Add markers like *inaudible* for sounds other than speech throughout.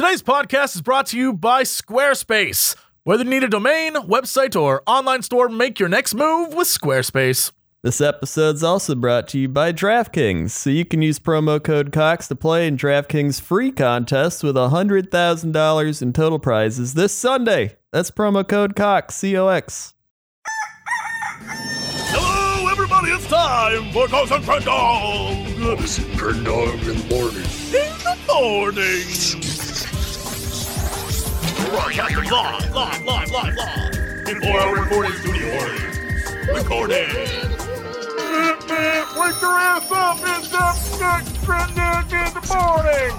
Today's podcast is brought to you by Squarespace. Whether you need a domain, website, or online store, make your next move with Squarespace. This episode's also brought to you by DraftKings, so you can use promo code COX to play in DraftKings free contest with $100,000 in total prizes this Sunday. That's promo code COX, C-O-X. Hello, everybody. It's time for Cox and Friend Dog It's a bird dog in the morning. in the morning. Live, live, live, live, live. Before our recording studio audience. Recording. Wake your ass up. It's up. Crendor in the morning.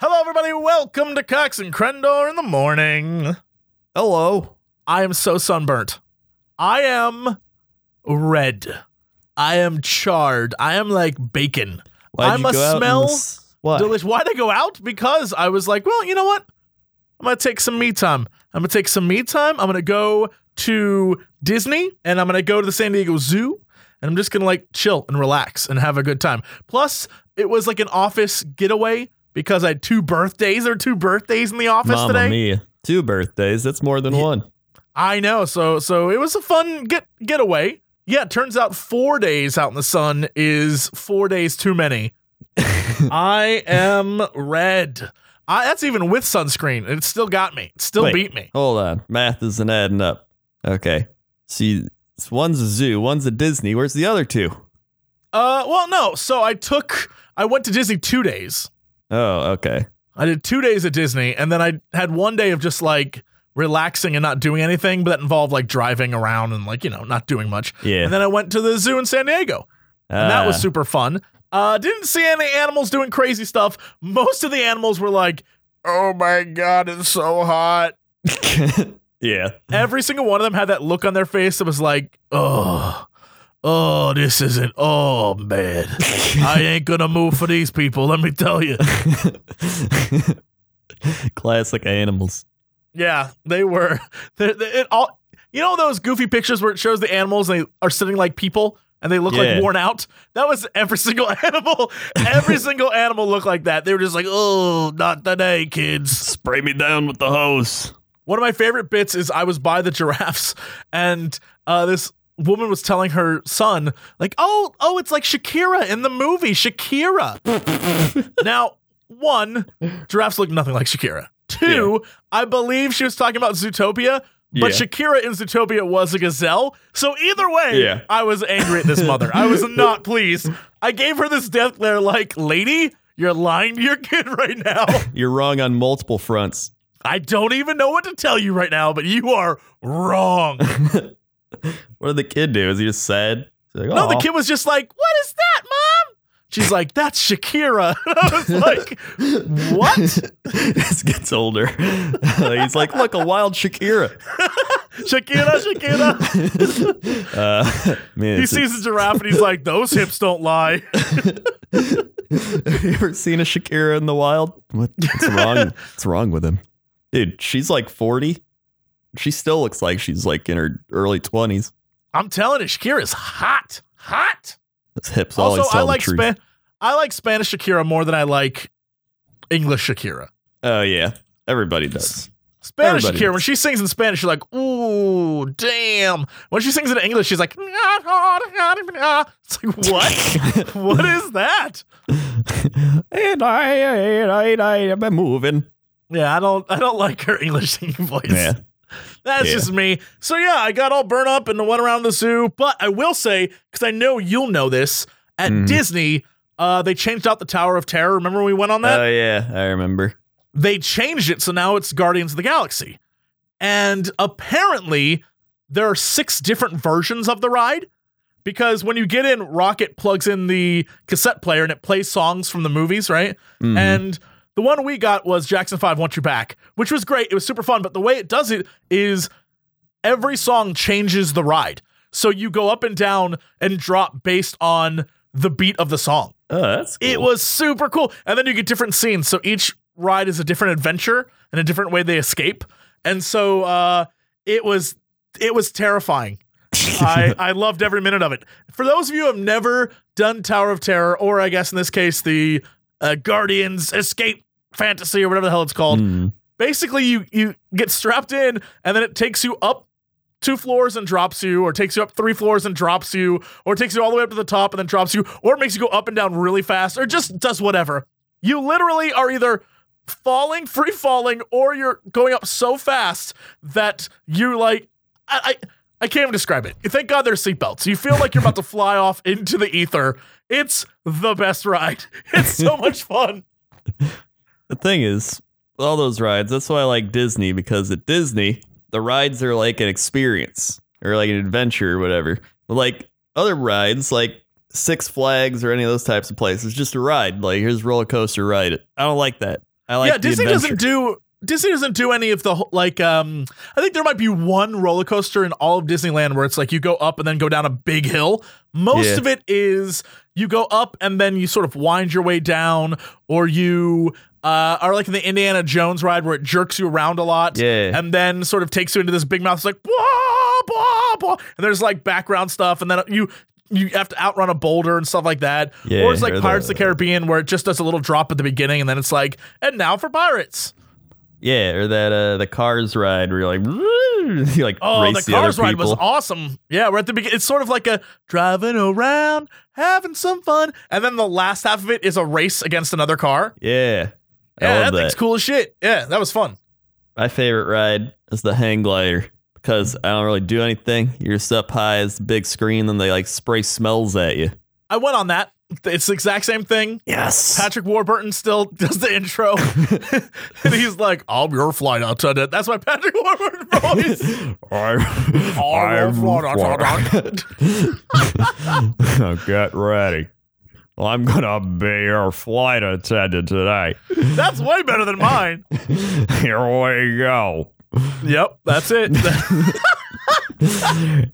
Hello, everybody. Welcome to Cox and Crendor in the morning. Hello. I am so sunburnt. I am red. I am charred. I am like bacon. Why'd I you must go out in smell s- What? Delicious. Why'd I go out? Because I was like, well, you know what? I'm gonna take some me time. I'm gonna take some me time. I'm gonna go to Disney and I'm gonna go to the San Diego Zoo and I'm just gonna like chill and relax and have a good time. Plus, it was like an office getaway because I had two birthdays or two birthdays in the office Mamma today. mia. Two birthdays. That's more than one. I know. So so it was a fun get getaway. Yeah, it turns out four days out in the sun is four days too many. I am red. I, that's even with sunscreen. It still got me. It still Wait. beat me. Hold on. Math isn't adding up. Okay. See, one's a zoo, one's a Disney. Where's the other two? Uh, well, no. So I took. I went to Disney two days. Oh, okay. I did two days at Disney, and then I had one day of just like relaxing and not doing anything, but that involved like driving around and like you know not doing much. Yeah. And then I went to the zoo in San Diego. and that was Ah. super fun. Uh, didn't see any animals doing crazy stuff. Most of the animals were like, "Oh my god, it's so hot." *laughs* yeah. Every single one of them had that look on their face that was like, "Oh, oh, this isn't. Oh man, I *laughs* ain't gonna move for these people. Let me tell you." *laughs* Classic animals. Yeah, they were. They, they- it all. You know those goofy pictures where it shows the animals and they are sitting like people and they look Yeah. like worn out. That was every single *laughs* animal. Every single animal looked like that. They were just like, "Oh, not today, kids." Spray me down with the hose. One of my favorite bits is I was by the giraffes and uh, this woman was telling her son, like, oh, oh, it's like Shakira in the movie, Shakira. *laughs* now, one, giraffes look nothing like Shakira. Two, I believe she was talking about Zootopia, but Yeah. Shakira in Zootopia was a gazelle. So either way, Yeah. I was angry at this mother. I was *laughs* not pleased. I gave her this death glare like, lady, you're lying to your kid right now. *laughs* You're wrong on multiple fronts. I don't even know what to tell you right now, but you are wrong. *laughs* What did the kid do? Is he just sad? Like, no, the kid was just like, "What is that, mom?" She's like, "That's Shakira." *laughs* I was like, "What?" *laughs* this gets older, he's like, look, a wild Shakira. *laughs* Shakira, Shakira. Uh, man, He sees a giraffe and he's like, "Those hips don't lie." Have you ever seen a Shakira in the wild? What, what's wrong? what's wrong with him? Dude, she's like 40. She still looks like she's like in her early 20s. I'm telling you, Shakira's hot, hot. Those hips always Also, I like. Span- I like Spanish Shakira more than I like English Shakira. oh yeah, everybody does. Spanish Everybody Shakira, when she sings in Spanish, you're like, ooh, damn. When she sings in English, she's like, it's like, what? *laughs* what is that? and I, and I, and I am moving. Yeah, I don't, I don't like her English singing voice. Yeah, That's Yeah. just me. So yeah, I got all burnt up and went around the zoo. But I will say, because I know you'll know this, at Mhm. Disney, uh, they changed out the Tower of Terror. Remember when we went on that? oh yeah, I remember. they changed it so now it's Guardians of the Galaxy. And apparently there are six different versions of the ride because when you get in Rocket plugs in the cassette player and it plays songs from the movies, right? Mhm. And the one we got was Jackson 5 Want You Back, which was great. It was super fun, but the way it does it is every song changes the ride. So you go up and down and drop based on the beat of the song. oh, that's cool. It was super cool. And then you get different scenes. So each ride is a different adventure and a different way they escape. And so uh it was it was terrifying. *laughs* I, I loved every minute of it. For those of you who have never done Tower of Terror, or I guess in this case the uh, Guardians Escape Fantasy or whatever the hell it's called. Mm. Basically, you you get strapped in, and then it takes you up two floors and drops you, or takes you up three floors and drops you, or takes you all the way up to the top and then drops you, or it makes you go up and down really fast, or just does whatever. You literally are either falling, free falling, or you're going up so fast that you like I, I I can't even describe it. Thank God there's seatbelts. You feel like you're about to *laughs* fly off into the ether. It's the best ride. *laughs* It's so much fun. The thing is, all those rides, that's why I like Disney because at Disney, the rides are like an experience or like an adventure or whatever. But like other rides, like Six Flags or any of those types of places, just a ride. Like here's a roller coaster, ride it. I don't like that. I like yeah, Disney adventure. doesn't do Disney doesn't do any of the like um I think there might be one roller coaster in all of Disneyland where it's like you go up and then go down a big hill. Most Yeah. of it is you go up and then you sort of wind your way down or you uh, are like in the Indiana Jones ride where it jerks you around a lot Yeah. and then sort of takes you into this big mouth. It's like blah blah blah, and there's like background stuff, and then you you have to outrun a boulder and stuff like that. Yeah, or it's like or Pirates the- of the Caribbean where it just does a little drop at the beginning, and then it's like, and now for pirates. Yeah, or that uh the Cars ride where you're like, *laughs* you like Oh, race the the, Cars ride was awesome. Yeah, we're at the beginning. It's sort of like a driving around, having some fun, and then the last half of it is a race against another car. Yeah. I Yeah, love that thing's cool as shit. Yeah, that was fun. My favorite ride is the hang glider because I don't really do anything. You're just up high as the big screen, and they like spray smells at you. I went on that. It's the exact same thing. Yes. Patrick Warburton still *laughs* does the intro, *laughs* and he's like, "I'm your flight attendant." That's my Patrick Warburton *laughs* voice. I'm, I'm your flight attendant. Get ready. I'm gonna be your flight attendant today. That's way better than mine. Here we go. Yep, that's it.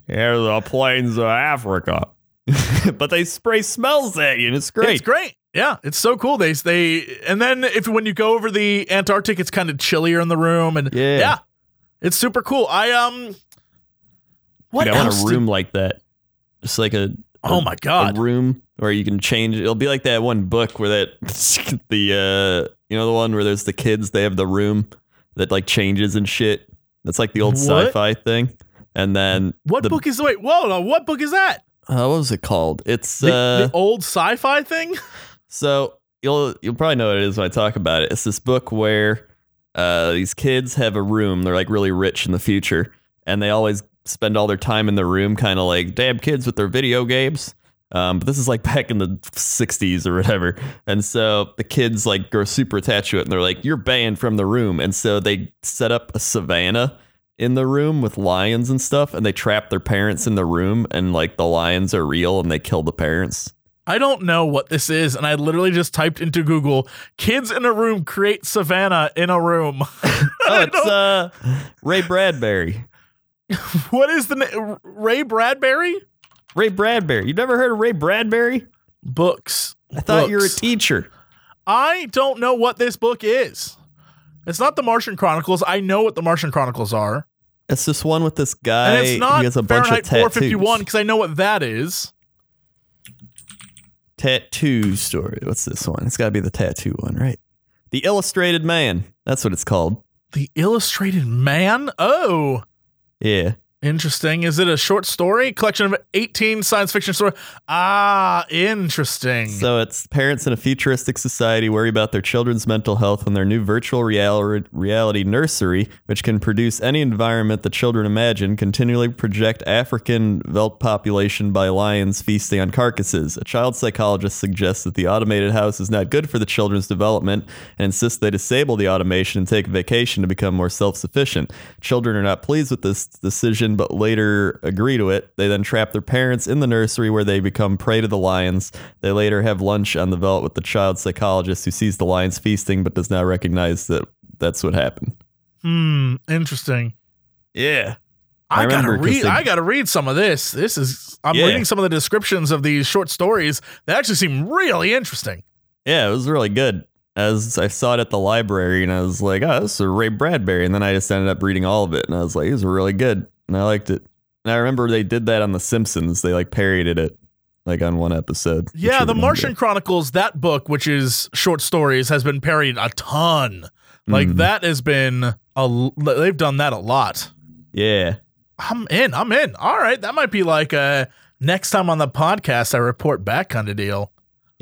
Here's the plains of Africa. *laughs* but they spray smells at you, and it's great. It's great. Yeah, it's so cool. They they and then if when you go over the Antarctic, it's kind of chillier in the room, and Yeah. it's super cool. I um, what Dude, I want else? a did- room like that. It's like a oh my a god! room where you can change. It'll be like that one book where that *laughs* the uh you know the one where there's the kids. They have the room that like changes and shit. That's like the old What? sci-fi thing. And then what the, book is wait? Whoa, what book is that? Uh, what was it called? It's The, uh the old sci-fi thing. so you'll you'll probably know what it is when I talk about it. It's this book where uh these kids have a room. They're like really rich in the future, and they always spend all their time in the room, kind of like damn kids with their video games. Um, but this is like back in the 60s or whatever. And so the kids like grow super attached to it and they're like, you're banned from the room. And so they set up a savannah in the room with lions and stuff. And they trap their parents in the room and like the lions are real and they kill the parents. I don't know what this is, and I literally just typed into Google "kids in a room create savannah in a room." *laughs* Oh, it's uh, Ray Bradbury. *laughs* what is the name? Ray Bradbury Ray Bradbury. You've never heard of Ray Bradbury? books. I thought you were a teacher. I don't know what this book is. It's not the Martian Chronicles. I know what the Martian Chronicles are. It's this one with this guy. And it's not he has a bunch Fahrenheit of tattoos. 451 because I know what that is. tattoo story. What's this one? It's got to be the tattoo one, right? The Illustrated Man. That's what it's called. The Illustrated Man? Oh, Yeah. Interesting. Is it a short story? Collection of 18 science fiction stories. Ah, interesting. So it's parents in a futuristic society worry about their children's mental health when their new virtual real- reality nursery, which can produce any environment the children imagine, continually project African veldt population by lions feasting on carcasses. A child psychologist suggests that the automated house is not good for the children's development and insists they disable the automation and take a vacation to become more self-sufficient. Children are not pleased with this decision, but later agree to it. They then trap their parents in the nursery where they become prey to the lions. They later have lunch on the veldt with the child psychologist who sees the lions feasting but does not recognize that that's what happened. hmm, interesting. Yeah. I, I gotta read. they- I gotta read some of this. This is. I'm Yeah. reading some of the descriptions of these short stories. They actually seem really interesting. Yeah, it was really good. As I saw it at the library and I was like, oh, this is Ray Bradbury. And then I just ended up reading all of it and I was like, it was really good. And I liked it. And I remember they did that on The Simpsons. They like parodied it. like on one episode. Yeah, The Martian. Chronicles, that book, which is short stories, has been parodied a ton. Like Mhm. that has been a they've done that a lot. Yeah. I'm in. I'm in. All right, that might be like a next time on the podcast I report back kind of deal.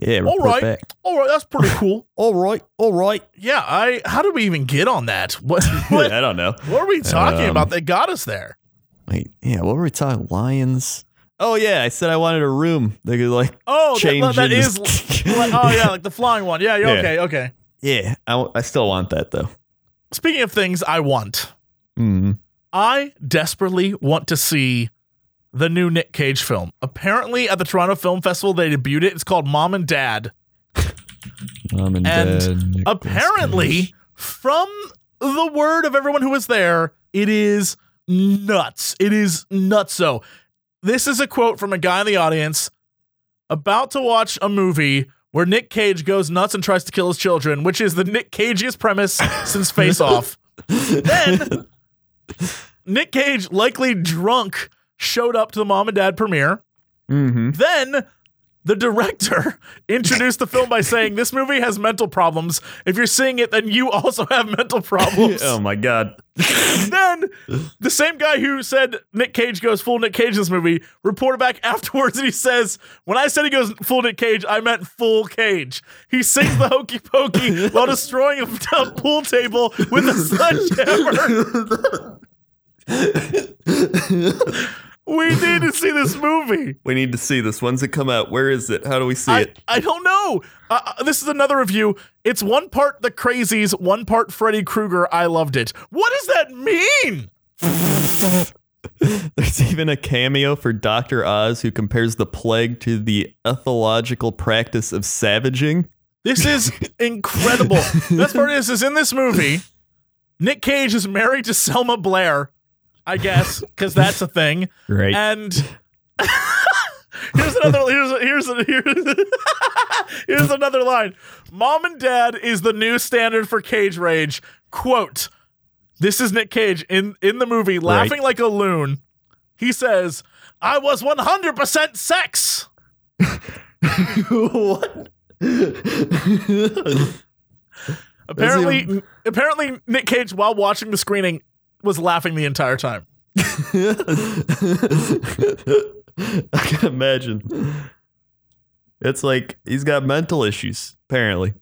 Yeah. All right. Back. All right. that's pretty *laughs* cool. All right. All right. Yeah, I. How did we even get on that? *laughs* What? *laughs* What, I don't know. what are we talking Um, about that got us there? Wait. Yeah. What were we talking? Lions. Oh yeah. I said I wanted a room. They could like. Oh, that, change that into- is. *laughs* like, oh yeah, like the flying one. Yeah, yeah. Yeah. Okay, okay. Yeah. I still want that though. Speaking of things I want, Mm. I desperately want to see the new Nick Cage film. Apparently, at the Toronto Film Festival, they debuted it. It's called Mom and Dad. Mom and, And Dad. Nick Apparently, from the word of everyone who was there, it is nuts. It is nutso. This is a quote from a guy in the audience about to watch a movie where Nick Cage goes nuts and tries to kill his children, which is the Nick Cageiest premise since Face *laughs* Off. Then Nick Cage, likely drunk, showed up to the mom and dad premiere. Mhm. Then the director *laughs* introduced the film by saying, This movie has mental problems. If you're seeing it, then you also *laughs* have mental problems. oh my god. *laughs* then the same guy who said Nick Cage goes full Nick Cage in this movie reported back afterwards and he says, When I said he goes full Nick Cage, I meant full cage. He sings the hokey pokey while destroying a pool table with a sledgehammer. We need to see this movie. *laughs* We need to see this. When's it come out? Where is it? How do we see I, it? I don't know. Uh, uh, this is another review. It's one part the crazies, one part Freddy Krueger. I loved it. What does that mean? *laughs* There's even a cameo for Dr. Oz who compares the plague to the ethological practice of savaging. This is *laughs* incredible. Best part is, is in this movie, Nick Cage is married to Selma Blair, I guess, because that's a thing. *laughs* Right. And *laughs* here's another here's here's here's, *laughs* here's another line. Mom and Dad is the new standard for cage rage. Quote. This is Nick Cage in in the movie laughing like a loon. He says, "I was 100% sex." what? Apparently um, apparently Nick Cage while watching the screening was laughing the entire time. *laughs* I can imagine. It's like he's got mental issues, apparently.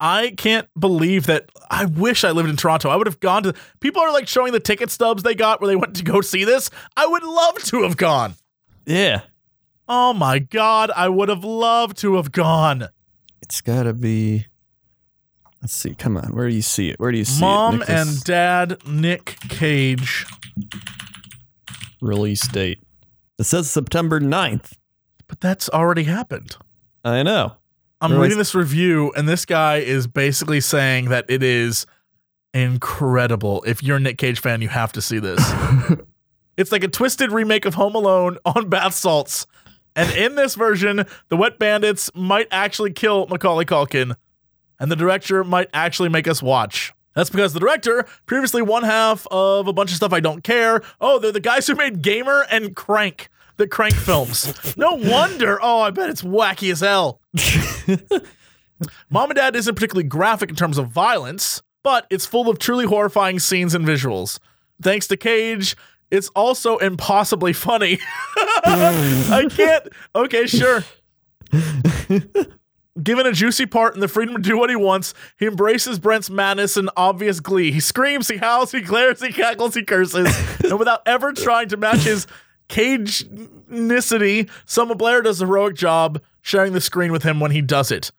I can't believe that. I wish I lived in Toronto. I would have gone to. People are like showing the ticket stubs they got where they went to go see this. I would love to have gone. Yeah. Oh my god, I would have loved to have gone. It's gotta be let's see, come on. Where do you see it? Where do you see Mom it? Mom and Dad Nick Cage. release date. It says September 9th. But that's already happened. I know. I'm Realize- reading this review, and this guy is basically saying that it is incredible. If you're a Nick Cage fan, you have to see this. *laughs* it's like a twisted remake of Home Alone on bath salts. And in this version, the Wet Bandits might actually kill Macaulay Culkin, and the director might actually make us watch. That's because the director previously one half of a bunch of stuff I don't care. Oh, they're the guys who made Gamer and Crank, the Crank films. No *laughs* wonder. Oh, I bet it's wacky as hell. *laughs* Mom and Dad isn't particularly graphic in terms of violence, but it's full of truly horrifying scenes and visuals. Thanks to Cage, it's also impossibly funny. *laughs* I can't. Okay, sure. Given a juicy part and the freedom to do what he wants, he embraces Brent's madness and obvious glee. He screams, he howls, he glares, he cackles, he curses, *laughs* and without ever trying to match his cage-nicity, Selma Blair does a heroic job sharing the screen with him when he does it.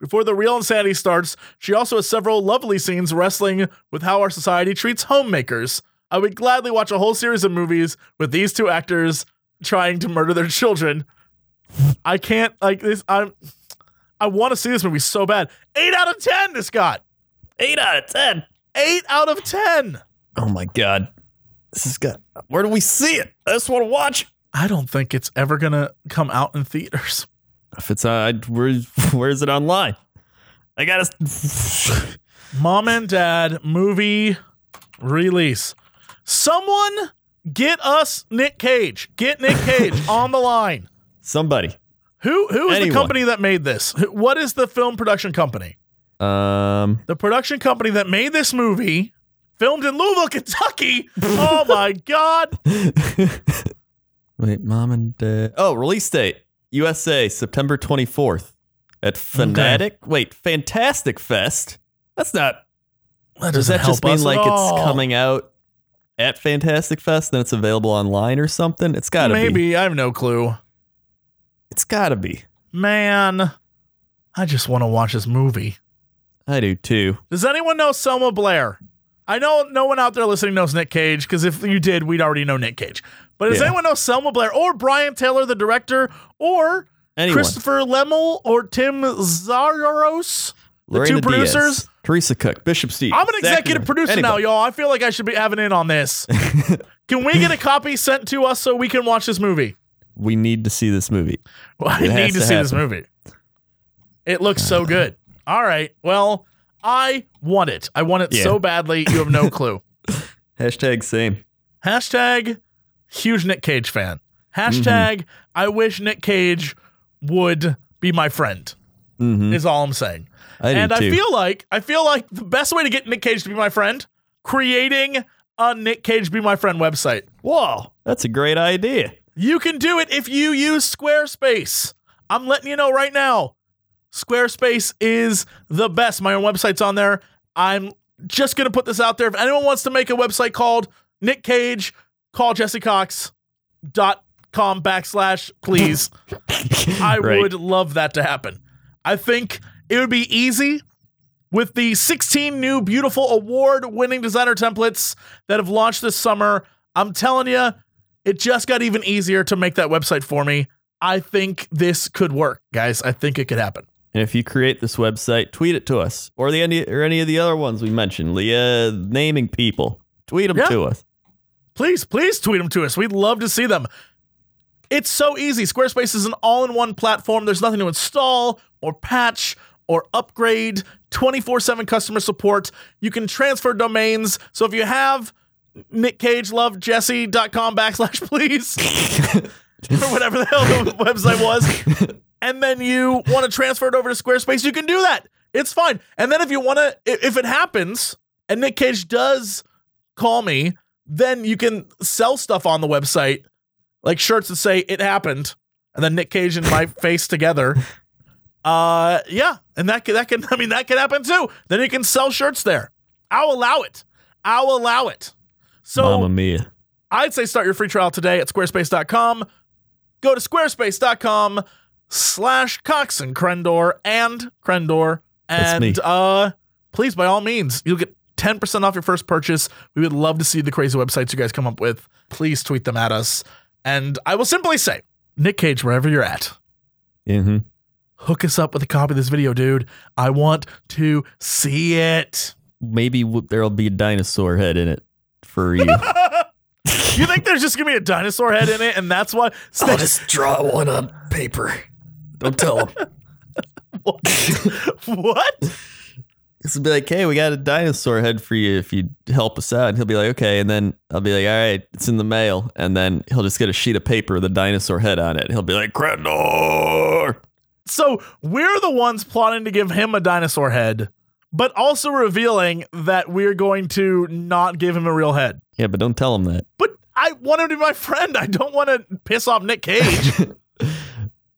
Before the real insanity starts, she also has several lovely scenes wrestling with how our society treats homemakers. I would gladly watch a whole series of movies with these two actors trying to murder their children. I can't like this. I'm. I want to see this movie so bad. Eight out of ten. This got Eight out of ten. eight out of ten. Oh my god. This is good. where do we see it? I just want to watch. I don't think it's ever gonna come out in theaters. If it's uh where where is it online? I gotta Mom and Dad movie release. Someone get us Nick Cage. Get Nick Cage *laughs* on the line. Somebody. Who who is the company that made this? What is the film production company? Um, The production company that made this movie, filmed in Louisville, *laughs* Kentucky. oh my god! *laughs* wait, mom and dad. Oh, release date USA September 24th at Fanatic. Wait, Fantastic Fest. That's not. That Does that just mean like it's coming out at Fantastic Fest Then it's available online or something? It's gotta Maybe. I have no clue. It's gotta be. Man, I just want to watch this movie. I do too. Does anyone know Selma Blair? I know no one out there listening knows Nick Cage because if you did, we'd already know Nick Cage. But does Yeah. anyone know Selma Blair or Brian Taylor, the director, or Anyone. Christopher Lemole or Tim Zaros? The Lorena two Diaz, producers? Teresa Cook, Bishop Steve. I'm an executive Newman. producer now, y'all. I feel like I should be having in on this. *laughs* can we get a copy sent to us so we can watch this movie? We need to see this movie. *laughs* Well, I It need to, to see this movie. It looks so good. All right. Well, I want it. I want it Yeah. so badly. You have no clue. *laughs* Hashtag same. Hashtag huge Nick Cage fan. Hashtag I wish Nick Cage would be my friend. Mm-hmm. Is all I'm saying. I and I too. feel like I feel like the best way to get Nick Cage to be my friend, creating a Nick Cage be my friend website. Whoa, that's a great idea. You can do it if you use Squarespace. I'm letting you know right now. Squarespace is the best. My own website's on there. I'm just going to put this out there. If anyone wants to make a website called Nick Cage, call jessecox.com backslash, please. *laughs* I Right. would love that to happen. I think it would be easy with the 16 new beautiful award winning designer templates that have launched this summer. I'm telling you, it just got even easier to make that website for me. I think this could work, guys. I think it could happen. And if you create this website, tweet it to us or the any or any of the other ones we mentioned. Leah naming people, tweet them Yeah. to us. Please, please tweet them to us. We'd love to see them. It's so easy. Squarespace is an all in one platform. There's nothing to install or patch or upgrade. 24 7 customer support. You can transfer domains. So if you have nickcagelovejesse.com backslash please, or whatever the hell the website was, and then you want to transfer it over to Squarespace, you can do that. It's fine. And then if you want to, if it happens and Nick Cage does call me, then you can sell stuff on the website, like shirts that say it happened, and then Nick Cage and my face together. Uh, yeah, and that can, that can, I mean, that can happen too. Then you can sell shirts there. I'll allow it. I'll allow it. So Mamma mia. I'd say start your free trial today at squarespace.com. Go to squarespace.com slash Cox and Crendor and Crendor. And uh please, by all means, you'll get 10% off your first purchase. We would love to see the crazy websites you guys come up with. Please tweet them at us. And I will simply say, Nick Cage, wherever you're at, hmm hook us up with a copy of this video, dude. I want to see it. Maybe w- there'll be a dinosaur head in it for *laughs* you. you think there's just gonna be a dinosaur head in it, and that's why I'll just draw one on paper. Don't tell him. *laughs* what? This will be like, hey, we got a dinosaur head for you if you help us out. And he'll be like, okay. And then I'll be like, all right, it's in the mail. And then he'll just get a sheet of paper with a dinosaur head on it. He'll be like, Crendor. So we're the ones plotting to give him a dinosaur head, but also revealing that we're going to not give him a real head. Yeah, but don't tell him that. But I want him to be my friend. I don't want to piss off Nick Cage. *laughs*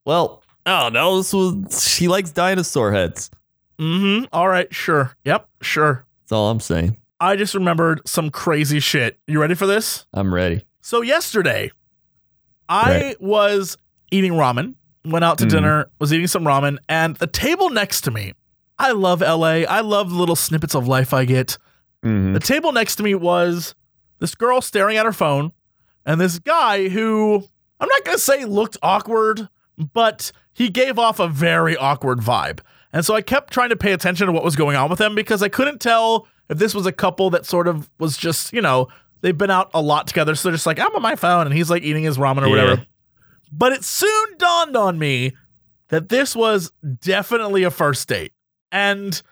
Well, oh no, this was she likes dinosaur heads. mm-hmm. All right, sure. Yep, sure. That's all I'm saying. I just remembered some crazy shit. You ready for this? I'm ready. So yesterday, I Right. was eating ramen, went out to Mhm. dinner, was eating some ramen, and the table next to me, I love LA. I love the little snippets of life I get. hmm The table next to me was this girl staring at her phone, and this guy who I'm not going to say looked awkward, but he gave off a very awkward vibe. And so I kept trying to pay attention to what was going on with them because I couldn't tell if this was a couple that sort of was just, you know, they've been out a lot together. So they're just like, I'm on my phone, and he's like eating his ramen or Yeah. whatever. But it soon dawned on me that this was definitely a first date. And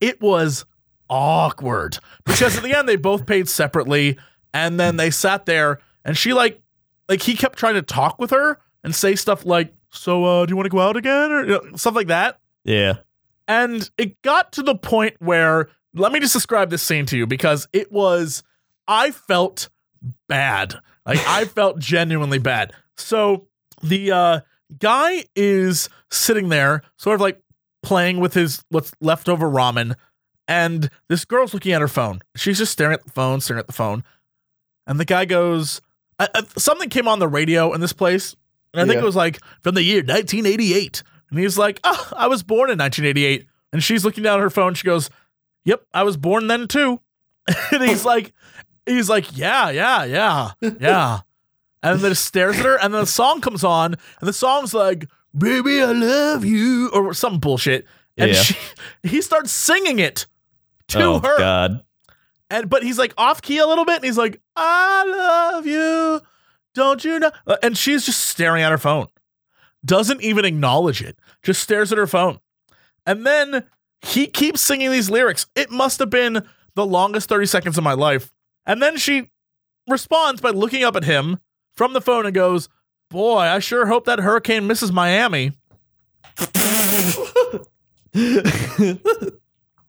it was awkward because at the end they both paid separately and then they sat there and she like like he kept trying to talk with her and say stuff like so uh, do you want to go out again or you know, stuff like that? Yeah. And it got to the point where let me just describe this scene to you because it was I felt bad. Like I *laughs* felt genuinely bad. So the uh guy is sitting there sort of like playing with his what's leftover ramen and this girl's looking at her phone. She's just staring at the phone, staring at the phone. And the guy goes uh, uh, something came on the radio in this place. And I think Yeah. it was like from the year 1988. And he's like, "Oh, I was born in 1988." And she's looking down at her phone. She goes, "Yep, I was born then too." *laughs* and he's like, he's like, "Yeah, yeah, yeah, *laughs* yeah." and then stares at her, and then the song comes on, and the song's like, "Baby, I love you," or some bullshit. And Yeah. she, *laughs* he starts singing it to oh, her, God. and but he's like off key a little bit, and he's like, "I love you, don't you know?" Uh, And she's just staring at her phone, doesn't even acknowledge it, just stares at her phone, and then he keeps singing these lyrics. It must have been the longest thirty seconds of my life, and then she responds by looking up at him from the phone and goes, "Boy, I sure hope that hurricane misses Miami."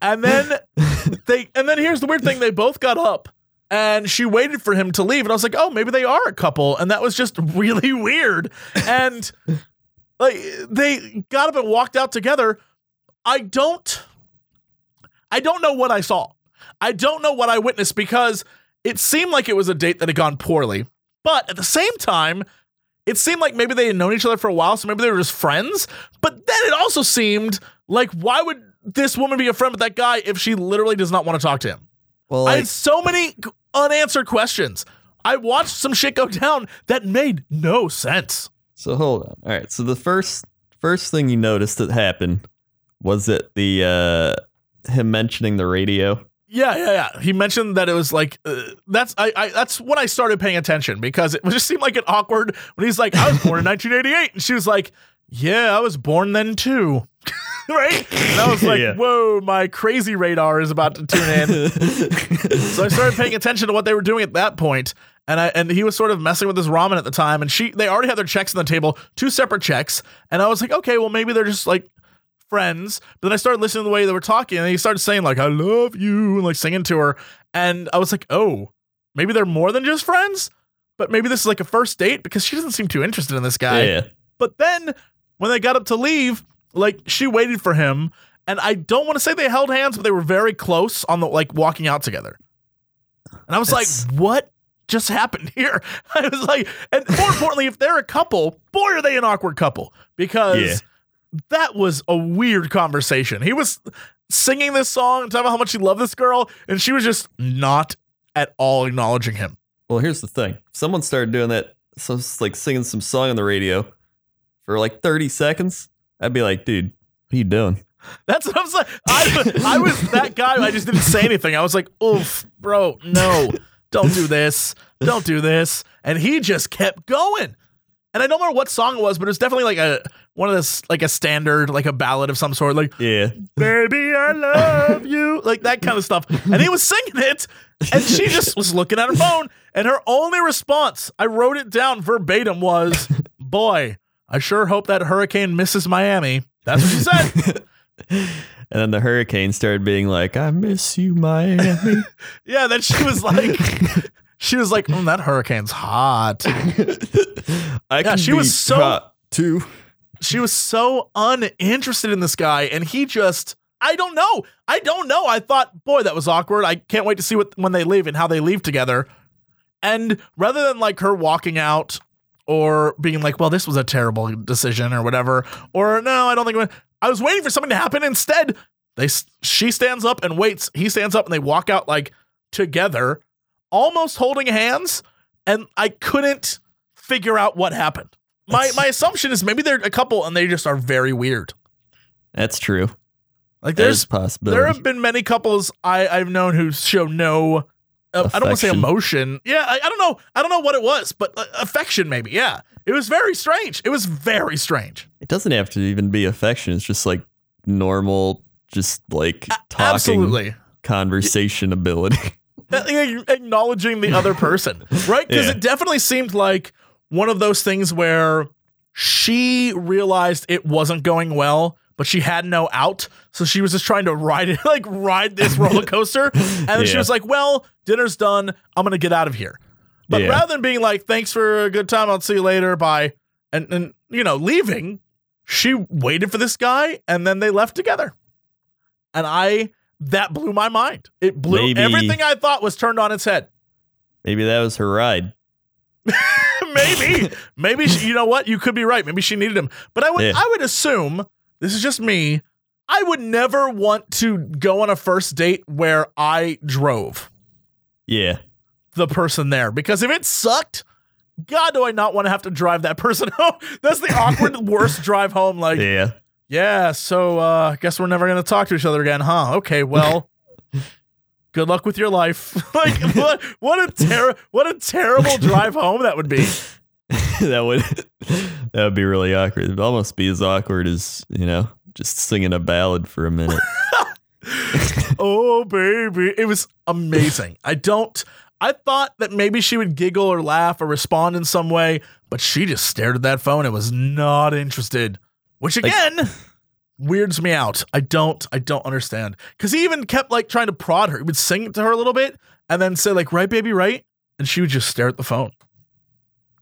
And then they and then here's the weird thing, they both got up and she waited for him to leave and I was like, "Oh, maybe they are a couple." And that was just really weird. And like they got up and walked out together. I don't I don't know what I saw. I don't know what I witnessed because it seemed like it was a date that had gone poorly. But at the same time, it seemed like maybe they had known each other for a while, so maybe they were just friends. But then it also seemed like why would this woman be a friend with that guy if she literally does not want to talk to him? Well, I had so many unanswered questions. I watched some shit go down that made no sense. so hold on. All right. So the first first thing you noticed that happened was it the uh him mentioning the radio. Yeah, yeah, yeah. He mentioned that it was like uh, that's I, I that's when I started paying attention because it *laughs* just seemed like an awkward when he's like I was born in *laughs* 1988 and she was like yeah I was born then too, *laughs* right? And I was like Yeah. whoa my crazy radar is about to tune in. So I started paying attention to what they were doing at that point, and I and he was sort of messing with his ramen at the time, and she they already had their checks on the table, two separate checks, and I was like, okay, well maybe they're just like friends. But then I started listening to the way they were talking, and he started saying like I love you and like singing to her, and I was like, oh, maybe they're more than just friends, but maybe this is like a first date because she doesn't seem too interested in this guy. yeah. But then when they got up to leave, like she waited for him, and I don't want to say they held hands, but they were very close on the like walking out together. And I was That's- like, what just happened here? *laughs* I was like, and more importantly, if they're a couple, boy, are they an awkward couple because Yeah. That was a weird conversation. He was singing this song and talking about how much he loved this girl, and she was just not at all acknowledging him. Well, here's the thing. Someone started doing that, so it's like singing some song on the radio for like 30 seconds, I'd be like, dude, what are you doing? That's what I'm saying. I, I was that guy. I just didn't say anything. I was like, oof, bro, no, don't do this. Don't do this. And he just kept going. And I don't remember what song it was, but it was definitely like a one of this like a standard, like a ballad of some sort, like Yeah. "Baby, I love you," like that kind of stuff. And he was singing it, and she just was looking at her phone. And her only response, I wrote it down verbatim, was, "Boy, I sure hope that hurricane misses Miami." That's what she said. *laughs* And then the hurricane started being like, I miss you, Miami. *laughs* Yeah, then she was like, she was like, mm, that hurricane's hot. *laughs* I can she was so- too. She was so uninterested in this guy, and he just, I don't know. I don't know. I thought, boy, that was awkward. I can't wait to see what when they leave and how they leave together. And rather than like her walking out or being like, well, this was a terrible decision or whatever, or no, I don't think. I was waiting for something to happen. Instead, they she stands up and waits. He stands up and they walk out like together, almost holding hands. And I couldn't figure out what happened. My my assumption is maybe they're a couple and they just are very weird. That's true. Like There's possibility. there have been many couples I I've known who show no. Uh, I don't want to say emotion. Yeah, I, I don't know. I don't know what it was, but uh, affection maybe. Yeah, it was very strange. It was very strange. it doesn't have to even be affection. It's just like normal, just like talking Absolutely. conversation ability. *laughs* Acknowledging the other person, right? Because *laughs* Yeah. it definitely seemed like one of those things where she realized it wasn't going well, but she had no out. So she was just trying to ride it, *laughs* like ride this *laughs* roller coaster. And then she was like, well, dinner's done. I'm going to get out of here. But Yeah. rather than being like, thanks for a good time, I'll see you later, bye, and, and you know, leaving, she waited for this guy and then they left together. And I, that blew my mind. It blew Maybe- everything I thought was turned on its head. Maybe that was her ride. *laughs* maybe, maybe she, you know what? You could be right. Maybe she needed him. But I would, Yeah. I would assume this is just me. I would never want to go on a first date where I drove Yeah. the person there because if it sucked, God, do I not want to have to drive that person *laughs* home? That's the awkward, *laughs* worst drive home. Like, yeah, Yeah. so uh, guess we're never gonna talk to each other again, huh? Okay, well. Good luck with your life. *laughs* *laughs* like what? What a ter- What a terrible *laughs* drive home that would be. that would that would be really awkward. It'd almost be as awkward as, you know, just singing a ballad for a minute. oh baby it was amazing i don't i thought that maybe she would giggle or laugh or respond in some way but she just stared at that phone and was not interested which again weirds me out i don't i don't understand because he even kept like trying to prod her he would sing it to her a little bit and then say like right baby right and she would just stare at the phone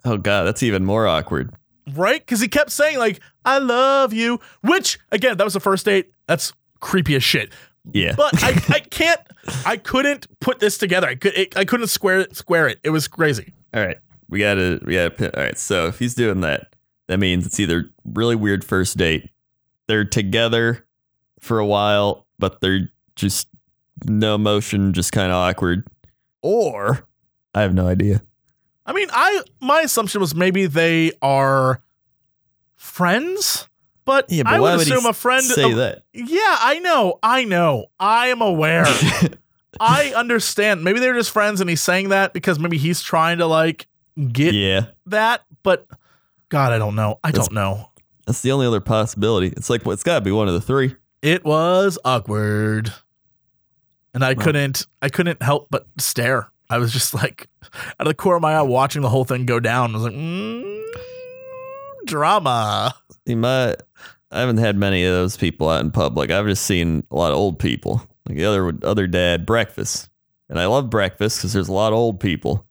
oh god, that's even more awkward. right because he kept saying like i love you which again that was the first date that's creepy as shit Yeah. but I, *laughs* I can't I couldn't put this together. I could it, I couldn't square it square it. It was crazy. All right. We gotta we gotta all right, so if he's doing that, that means it's either really weird first date. They're together for a while, but they're just no emotion, just kind of awkward. Or I have no idea. I mean, I my assumption was maybe they are friends, but, Yeah, but I would assume a friend. say a- that? Yeah, I know, I know, I am aware. *laughs* I understand. Maybe they're just friends, and he's saying that because maybe he's trying to like get yeah. that. But God, I don't know. I That's- don't know. That's the only other possibility. It's like well, it's gotta be one of the three. It was awkward. And I couldn't I couldn't help but stare. I was just *laughs* like out of the corner of my eye watching the whole thing go down. I was like, mm, drama. You might. I haven't had many of those people out in public. I've just seen a lot of old people. Like the other other dad breakfast, and I love breakfast because there's a lot of old people.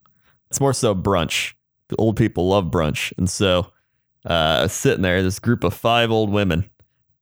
It's more so brunch. The old people love brunch, and so uh, sitting there, this group of five old women,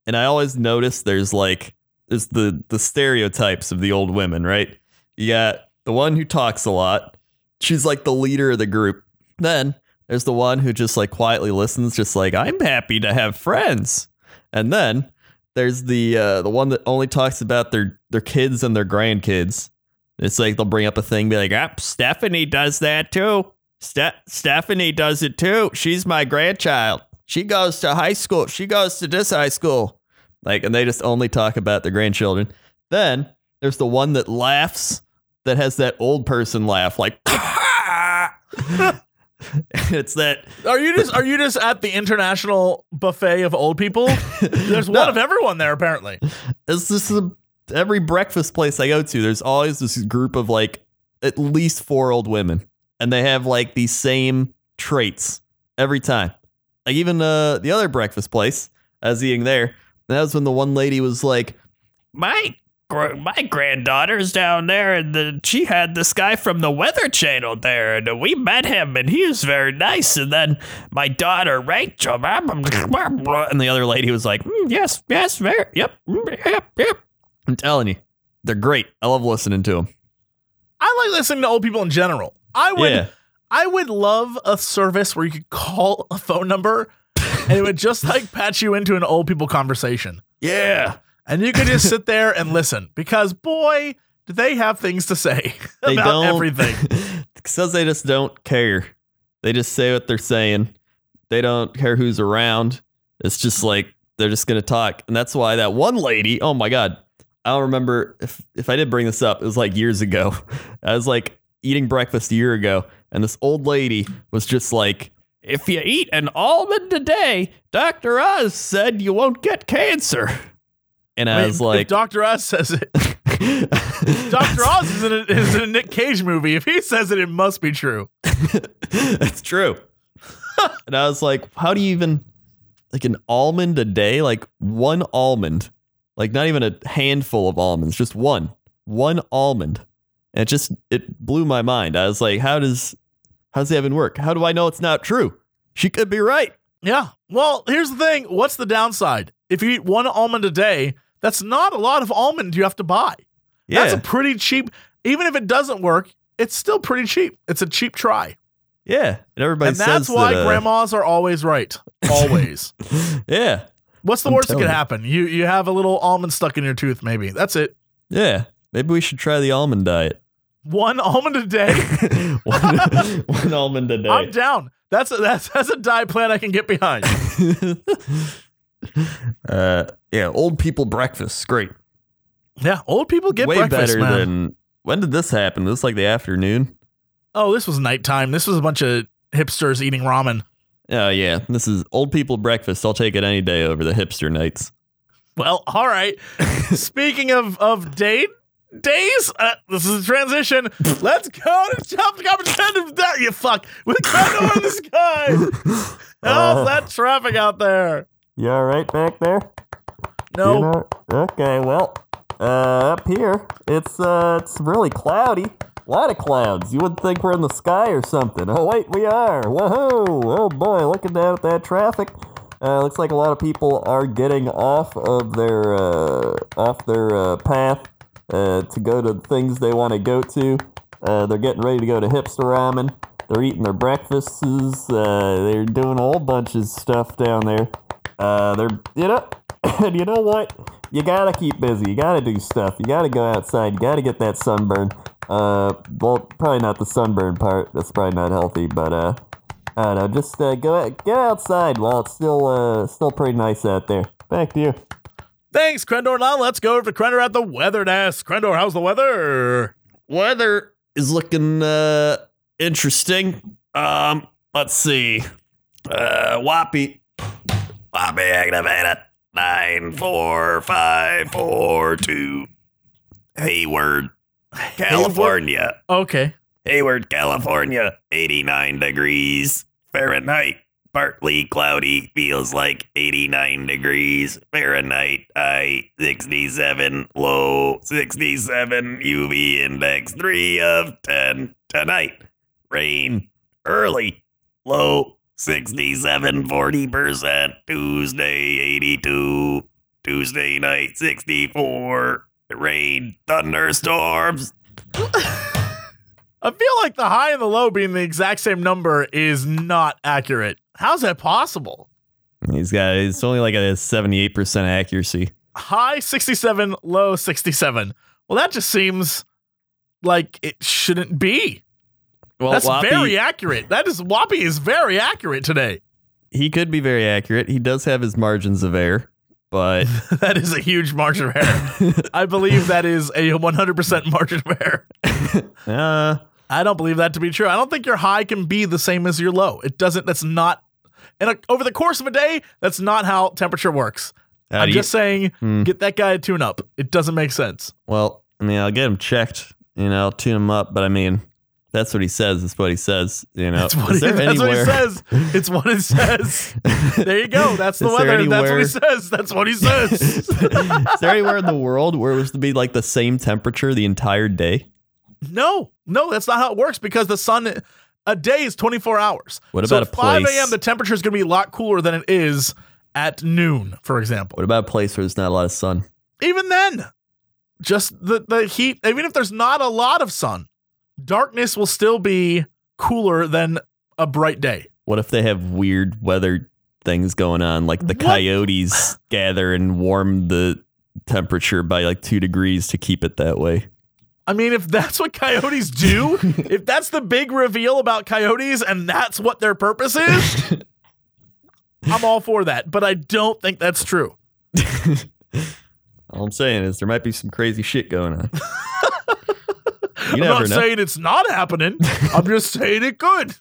and I always notice there's like there's the the stereotypes of the old women, right? You got the one who talks a lot. She's like the leader of the group. Then there's the one who just like quietly listens, just like I'm happy to have friends. And then there's the uh, the one that only talks about their their kids and their grandkids. It's like they'll bring up a thing, be like, ah, Stephanie does that too. Ste- Stephanie does it too. She's my grandchild. She goes to high school. She goes to this high school. Like, and they just only talk about their grandchildren. Then there's the one that laughs, that has that old person laugh, like, *laughs* it's that Are you just are you just at the international buffet of old people? *laughs* There's No. one of everyone there apparently. It's just a, every breakfast place I go to. There's always this group of like at least four old women, and they have like these same traits every time. Like even uh, the other breakfast place I was eating there, that was when the one lady was like, My my granddaughter's down there, and the, she had this guy from the Weather Channel there, and we met him, and he was very nice. And then my daughter Rachel, and the other lady was like, "Mm, yes, yes, very, yep, mm, yep, yep. I'm telling you, they're great. I love listening to them. I like listening to old people in general. I would Yeah, I would love a service where you could call a phone number and it would just like *laughs* patch you into an old people conversation. yeah. And you could just sit there and listen because boy, do they have things to say They about don't. everything. *laughs* Because they just don't care. They just say what they're saying. They don't care who's around. It's just like they're just gonna talk. And that's why that one lady, oh my god. I don't remember if if I did bring this up, it was like years ago. *laughs* I was like eating breakfast a year ago, and this old lady was just like, If you eat an almond a day, Dr. Oz said you won't get cancer. and I Wait, was if like, Dr. Oz says it. *laughs* Dr. Oz is in, a, is in a Nick Cage movie. If he says it, it must be true. *laughs* That's true. and I was like, how do you even like an almond a day, like one almond, like not even a handful of almonds, just one, one almond. And it just it blew my mind. I was like, how does how does that even work? How do I know it's not true? She could be right. Yeah. Well, here's the thing. What's the downside? If you eat one almond a day, that's not a lot of almond you have to buy. Yeah, That's a pretty cheap. Even if it doesn't work, it's still pretty cheap. It's a cheap try, yeah. And everybody and that's why that, uh, grandmas are always right. Always. *laughs* Yeah, What's the I'm worst that could happen? You you have a little almond stuck in your tooth. Maybe that's it. yeah. Maybe we should try the almond diet. One almond a day. *laughs* one, one almond a day. I'm down. That's a, that's that's a diet plan I can get behind. *laughs* uh, yeah, old people breakfast, great. Yeah, old people get Way breakfast, better man. than. When did this happen? This like the afternoon. oh, this was nighttime. This was a bunch of hipsters eating ramen. Oh yeah, this is old people breakfast. I'll take it any day over the hipster nights. Well, all right. *laughs* Speaking of of date days, uh, this is a transition. *laughs* Let's go to top competition. That you fuck with Kendall in the sky. *laughs* How's that traffic out there? You all right back there? No, You know- okay, well, uh, up here, it's uh, it's really cloudy. A lot of clouds. You would think we're in the sky or something. Oh wait, we are. Whoa! Oh boy, looking down at that traffic. Uh, looks like a lot of people are getting off of their uh, off their uh, path uh, to go to the things they want to go to. Uh, they're getting ready to go to hipster ramen. They're eating their breakfasts. Uh, they're doing a whole bunch of stuff down there. Uh, they're you know, *coughs* and you know what? You gotta keep busy. You gotta do stuff. You gotta go outside. You gotta get that sunburn. Uh, well, probably not the sunburn part. That's probably not healthy. But uh, I don't know. Just uh, go get outside while it's still uh still pretty nice out there. Back to you. Thanks, Crendor. Now let's go over to Crendor at the weather desk. Crendor, how's the weather? Weather is looking uh interesting. Um, let's see. Uh, Whoppy. Lobby activated. Nine, four, five, four, two. Hayward, California. Okay. Hayward, California. 89 degrees Fahrenheit. Partly cloudy. Feels like 89 degrees Fahrenheit. High 67. Low 67. UV index 3 of 10. Tonight. Rain. Early. Low 67. 40%. Tuesday 82. Tuesday night 64. Rain. Thunderstorms. *laughs* I feel like the high and the low being the exact same number is not accurate. How's that possible? He's got. It's only like a seventy-eight percent accuracy. High 67, low 67. Well, that just seems like it shouldn't be. Well, That's Whoppy, very accurate. That is Whoppy is very accurate today. he could be very accurate. He does have his margins of error, but *laughs* that is a huge margin of error. *laughs* I believe that is a 100% margin of error. *laughs* uh, I don't believe that to be true. I don't think your high can be the same as your low. It doesn't. That's not. And a, over the course of a day, that's not how temperature works. how I'm do you- just saying, Hmm. get that guy a tune up. It doesn't make sense. well, I mean, I'll get him checked. You know, I'll tune him up. But I mean, that's what he says. That's what he says. You know, That's what, Is he, *laughs* that's what he says. It's what it says. *laughs* There you go. That's the weather. That's what he says. That's what he says. *laughs* Is there anywhere in the world where it was to be like the same temperature the entire day? no, no, that's not how it works because the sun, a day is 24 hours. What so about at a 5 a.m., the temperature is going to be a lot cooler than it is at noon, for example. What about a place where there's not a lot of sun? even then, just the, the heat, even if there's not a lot of sun, darkness will still be cooler than a bright day. What if they have weird weather things going on, like the What? coyotes *laughs* gather and warm the temperature by like two degrees to keep it that way? I mean, if that's what coyotes do, *laughs* if that's the big reveal about coyotes and that's what their purpose is, *laughs* I'm all for that. But I don't think that's true. All I'm saying is there might be some crazy shit going on. *laughs* I'm not know. saying it's not happening. I'm just saying it could.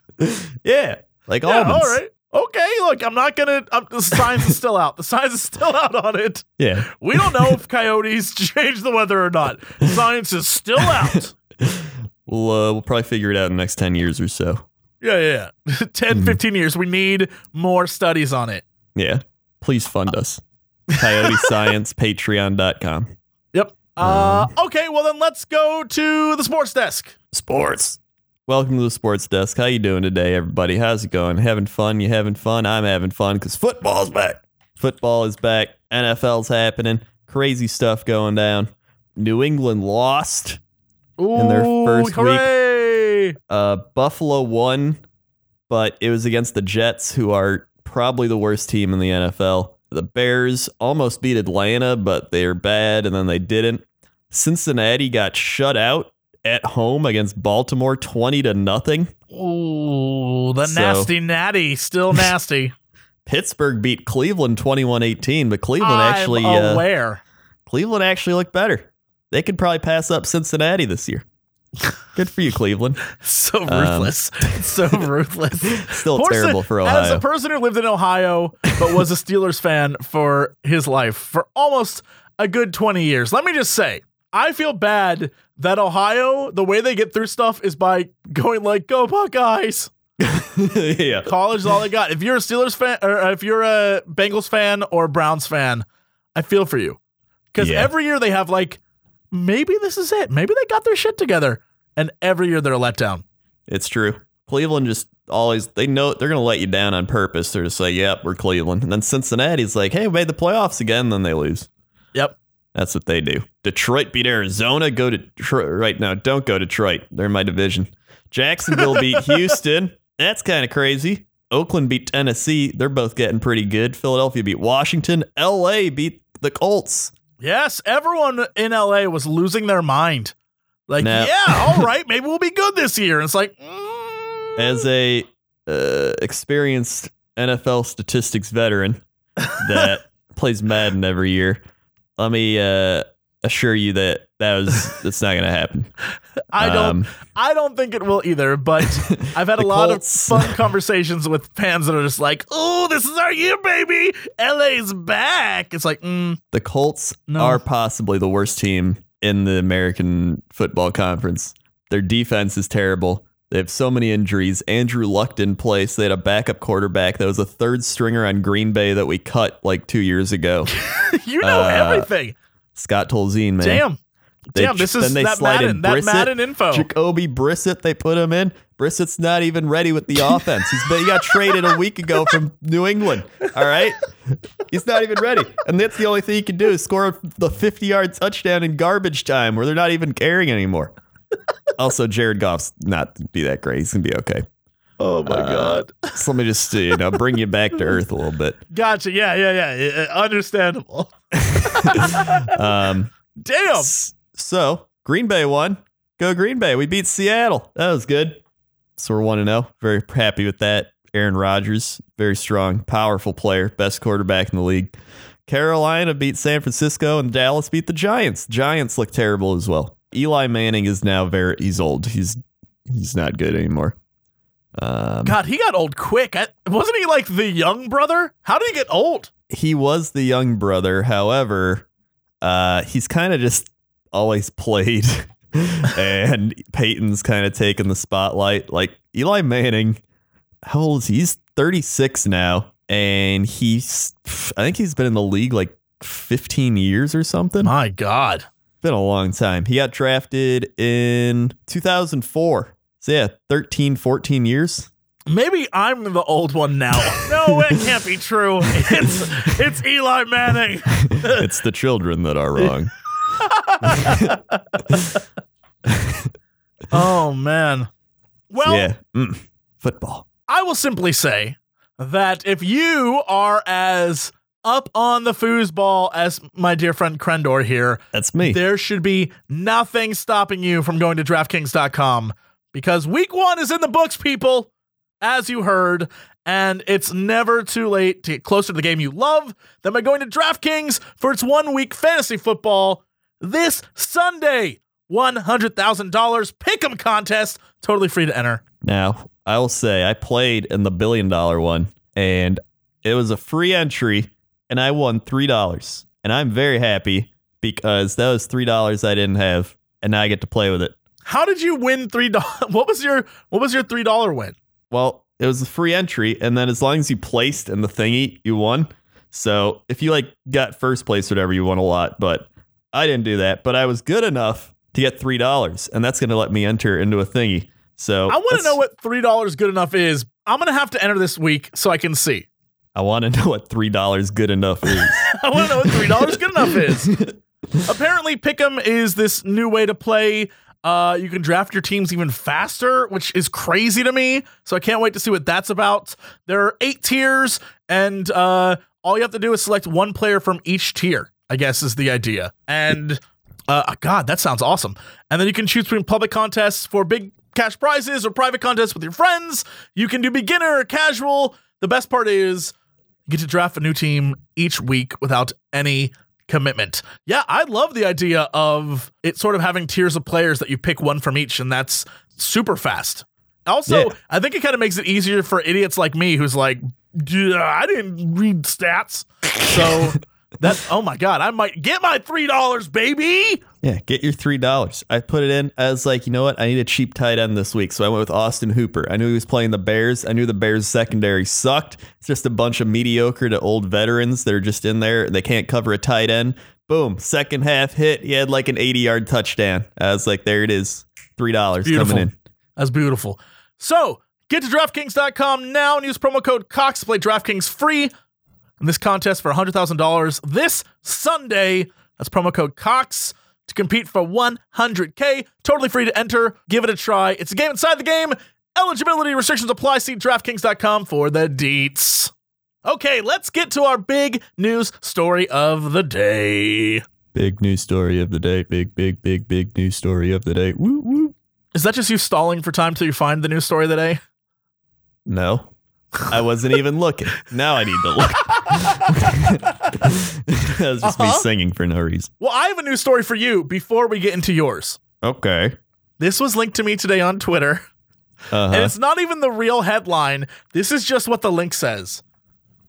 Yeah, like all. Yeah, almonds. all right. Okay, look, I'm not gonna. I'm, the science is still out. The science is still out on it. Yeah, We don't know if coyotes change the weather or not. Science is still out. we'll uh, we'll probably figure it out in the next ten years or so. Yeah, yeah. yeah. *laughs* 10, Mhm. 15 years. We need more studies on it. Yeah, Please fund us. Coyote *laughs* Science, patreon.com. Yep. Uh, okay, well then let's go to the sports desk. Sports. Welcome to the sports desk. How you doing today, everybody? How's it going? Having fun? You having fun? I'm having fun because football's back. Football is back. NFL's happening. Crazy stuff going down. New England lost. Ooh, In their first week. Uh, Buffalo won, but it was against the Jets, who are probably the worst team in the NFL. The Bears almost beat Atlanta, but they're bad, and then they didn't. Cincinnati got shut out at home against Baltimore, twenty to nothing. Ooh, the So- nasty natty, still *laughs* nasty. Pittsburgh beat Cleveland 21-18, but Cleveland I'm actually uh. Cleveland actually looked better. They could probably pass up Cincinnati this year. Good for you, Cleveland. *laughs* So ruthless. so *laughs* ruthless. Still Poor terrible for As a person who lived in Ohio but was a Steelers fan for his life for almost a good 20 years, let me just say, I feel bad that Ohio, the way they get through stuff is by going like, go Buckeyes. *laughs* yeah. College is all they got. If you're a Steelers fan or uh, if you're a Bengals fan or Browns fan, I feel for you. Because Yeah. every year they have like, maybe this is it. Maybe they got their shit together. And every year they're let down. It's true. Cleveland just always they know they're gonna let you down on purpose. They're just like, "Yep, we're Cleveland." And then Cincinnati's like, "Hey, we made the playoffs again." Then they lose. Yep. That's what they do. Detroit beat Arizona. Go to Detroit right now. Don't go Detroit. They're in my division. Jacksonville beat *laughs* Houston. That's kind of crazy. Oakland beat Tennessee. They're both getting pretty good. Philadelphia beat Washington. L.A. beat the Colts. Yes, everyone in LA was losing their mind. Like, No. yeah, *laughs* all right, maybe we'll be good this year. And it's like, mm, as a uh, experienced NFL statistics veteran that *laughs* plays Madden every year, let me uh, assure you that that was that's not going to happen. *laughs* I don't, Um, I don't think it will either. But *laughs* I've had a lot Colts- of fun conversations with fans that are just like, "Oh, this is our year, baby! LA's back." It's like, mm, the Colts No. are possibly the worst team in the American Football Conference. Their defense is terrible. They have so many injuries. Andrew Luck didn't play, so they had a backup quarterback that was a third stringer on Green Bay that we cut like two years ago. *laughs* you know Uh, everything. Scott Tolzien, man. Damn, They- damn. This is then they that slide in Madden, that Madden info. Jacoby Brissett, they put him in. Brissett's not even ready with the *laughs* offense. He's been, he got traded a week ago from New England. All right, he's not even ready, and that's the only thing he can do is score the fifty-yard touchdown in garbage time, where they're not even caring anymore. Also, Jared Goff's not be that great. He's gonna be okay. oh my Uh, So let me just you know bring you back to earth a little bit. Gotcha. Yeah, yeah, yeah. Understandable. *laughs* Um, Damn. S- So Green Bay won. Go Green Bay. We beat Seattle. That was good. So we're one to zero. Very happy with that. Aaron Rodgers, very strong, powerful player, best quarterback in the league. Carolina beat San Francisco and Dallas beat the Giants. Giants look terrible as well. Eli Manning is now very he's old. He's he's not good anymore. Um, God, he got old quick. I, wasn't he like the young brother? How did he get old? he was the young brother. However, uh, he's kind of just always *laughs* played, *laughs* and Peyton's kind of taken the spotlight. Like Eli Manning, how old is he? He's 36 now, and he's I think he's been in the league like 15 years or something. My God. Been a long time. He got drafted in 2004. So yeah, 13, 14 years. Maybe I'm the old one now. No, it can't be true. It's it's Eli Manning. *laughs* it's the children that are wrong. *laughs* Oh man. Well, yeah. Mm. Football. I will simply say that if you are as up on the foosball as my dear friend Crendor here, That's me. there should be nothing stopping you from going to DraftKings.com because week one is in the books, people, as you heard. And it's never too late to get closer to the game you love than by going to DraftKings for its one week fantasy football this Sunday. $100,000 pick 'em contest, totally free to enter. Now, I will say I played in the billion dollar one and it was a free entry and I won $3. And I'm very happy because that was $3 I didn't have and now I get to play with it. How did you win three dollars? *laughs* What was your what was your three dollar win? Well, it was a free entry and then as long as you placed in the thingy, you won. So if you like got first place, whatever, you won a lot. But I didn't do that. But I was good enough to get three dollars, and that's gonna let me enter into a thingy. So I want to know what three dollars good enough is. I'm gonna have to enter this week so I can see. I want to know what three dollars good enough is. *laughs* I want to know what three dollars good enough is. Apparently, Pick'em is this new way to play. Uh, you can draft your teams even faster, which is crazy to me. So I can't wait to see what that's about. There are eight tiers, and uh, all you have to do is select one player from each tier. I guess is the idea. And uh, God, that sounds awesome. And then you can choose between public contests for big cash prizes or private contests with your friends. You can do beginner casual. The best part is you get to draft a new team each week without any commitment. Yeah, I love the idea of it sort of having tiers of players that you pick one from each, and that's super fast. Also, Yeah. I think it kind of makes it easier for idiots like me who's like, I didn't read stats. So *laughs* that, oh my God, I might get my $3, baby. Yeah, get your three dollars. I put it in. I was like, you know what? I need a cheap tight end this week, so I went with Austin Hooper. I knew he was playing the Bears. I knew the Bears secondary sucked. It's just a bunch of mediocre to old veterans that are just in there. They can't cover a tight end. Boom, second half hit. He had like an eighty yard touchdown. I was like, there it is, three dollars coming in. That's beautiful. So get to DraftKings.com now and use promo code Cox to play DraftKings free in this contest for $100,000 this Sunday. That's promo code Cox to compete for 100K. Totally free to enter. Give it a try. It's a game inside the game. Eligibility restrictions apply. See DraftKings.com for the deets. Okay, let's get to our big news story of the day. Big news story of the day. Big, big, big, big news story of the day. Woo woo. Is that just you stalling for time till you find the news story of the day? No, I wasn't even looking. Now I need to look. *laughs* *laughs* that was just me Uh-huh. singing for no reason. Well, I have a new story for you before we get into yours. Okay. This was linked to me today on Twitter, and Uh-huh. it's not even the real headline. This is just what the link says.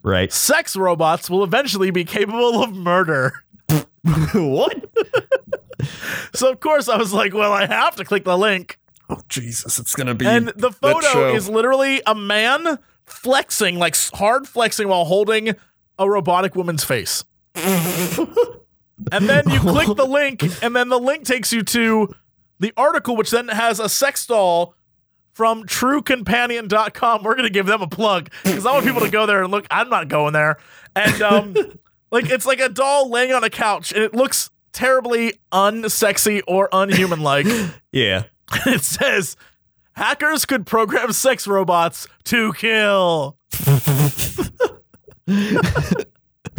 Right. Sex robots will eventually be capable of murder. *laughs* what? So, of course, I was like, well, I have to click the link. Oh Jesus! It's gonna be. And the photo is literally a man flexing, like hard flexing while holding a robotic woman's face. and then you *laughs* click the link, and then the link takes you to the article, which then has a sex doll from truecompanion.com. We're going to give them a plug because I want people to go there and look. I'm not going there. And um, *laughs* like it's like a doll laying on a couch, and it looks terribly unsexy or unhuman like. *laughs* yeah. it says hackers could program sex robots to kill. *laughs*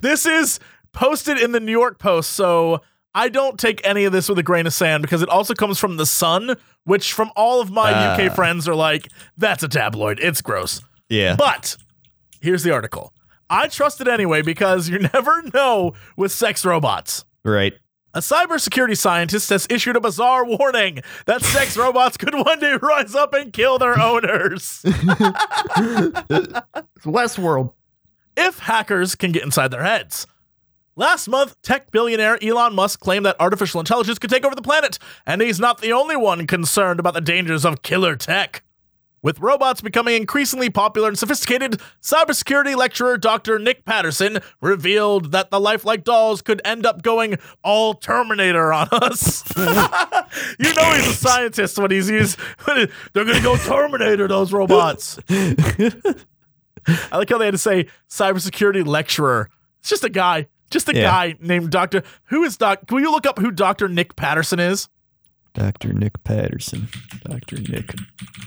this is posted in the New York Post, so I don't take any of this with a grain of sand because it also comes from the Sun, which from all of my Ah. UK friends are like, that's a tabloid. It's gross. Yeah. But here's the article. I trust it anyway because you *laughs* never know with sex robots. right. A cybersecurity scientist has issued a bizarre warning that sex *laughs* robots could one day rise up and kill their owners it's Westworld. If hackers can get inside their heads. Last month, tech billionaire Elon Musk claimed that artificial intelligence could take over the planet, and he's not the only one concerned about the dangers of killer tech. With robots becoming increasingly popular and sophisticated, cybersecurity lecturer Dr. Nick Patterson revealed that the lifelike dolls could end up going all Terminator on us. *laughs* you know he's a scientist when he's used. They're to go Terminator, those robots. *laughs* *laughs* I like how they had to say cybersecurity lecturer. It's just a guy, just a Yeah. guy named Doctor. Who is Doc? Can you look up who Doctor Nick Patterson is? Dr. Nick Patterson. Dr. Nick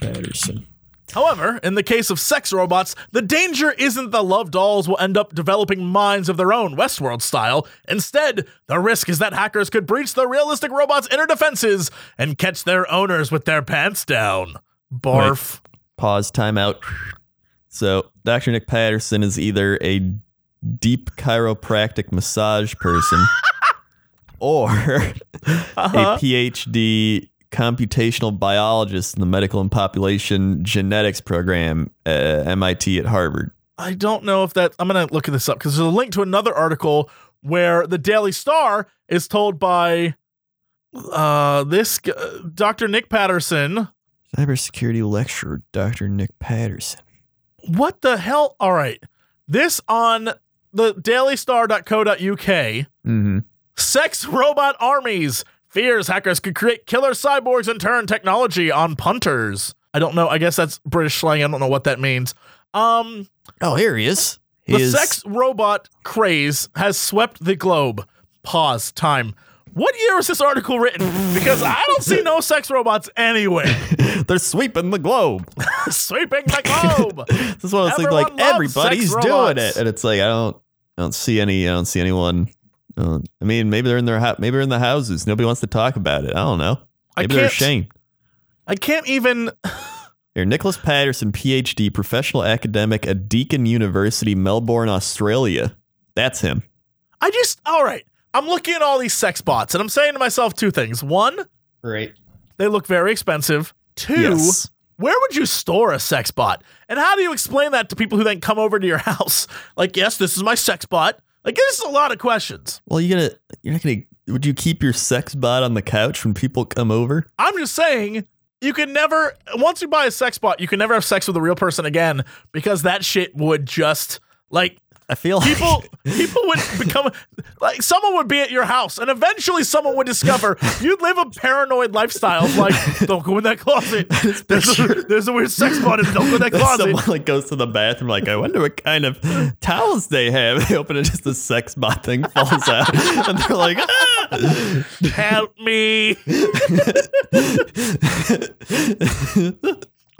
Patterson. However, in the case of sex robots, the danger isn't the love dolls will end up developing minds of their own, Westworld style. Instead, the risk is that hackers could breach the realistic robots' inner defenses and catch their owners with their pants down. Barf. Pause. Timeout. So, Dr. Nick Patterson is either a deep chiropractic massage person *laughs* or Uh-huh. a PhD computational biologist in the medical and population genetics program at MIT at Harvard. I don't know if that. I'm going to look this up because there's a link to another article where the Daily Star is told by uh, this g- Dr. Nick Patterson. Cybersecurity lecturer Dr. Nick Patterson. What the hell? All right. This on the dailystar.co.uk, Mm-hmm. sex robot armies fears hackers could create killer cyborgs and turn technology on punters. I don't know. I guess that's British slang. I don't know what that means. Um, Oh, here he is. He the is- sex robot craze has swept the globe. Pause. Time. What year was this article written? Because I don't see no sex robots anywhere. *laughs* They're sweeping the globe. *laughs* Sweeping the globe. *laughs* This is what those things like everybody's doing it, and it's like I don't, I don't see any, I don't see anyone. uh, I mean, maybe they're in their, maybe they're in the houses. Nobody wants to talk about it. I don't know. Maybe they're ashamed. I can't even. Here, Nicholas Patterson, PhD, professional academic at Deakin University, Melbourne, Australia. That's him. I just. All right. I'm looking at all these sex bots and I'm saying to myself two things. One, Right. they look very expensive. Two, Yes. where would you store a sex bot? And how do you explain that to people who then come over to your *laughs* house? Like, yes, this is my sex bot. Like, this is a lot of questions. Well, you're gonna, you're not gonna. Would you keep your sex bot on the couch when people come over? I'm just saying, you can never, once you buy a sex bot, you can never have sex with a real person again because that shit would just, like, I feel like people *laughs* people would become like someone would be at your house and eventually someone would discover you'd live a paranoid lifestyle of like *laughs* don't go in that closet there's a, there's a weird sex bot in it. don't go in that *laughs* closet Someone like goes to the bathroom, like, I wonder what kind of towels they have. They open it, just the sex bot thing falls out, and they're like, ah! help me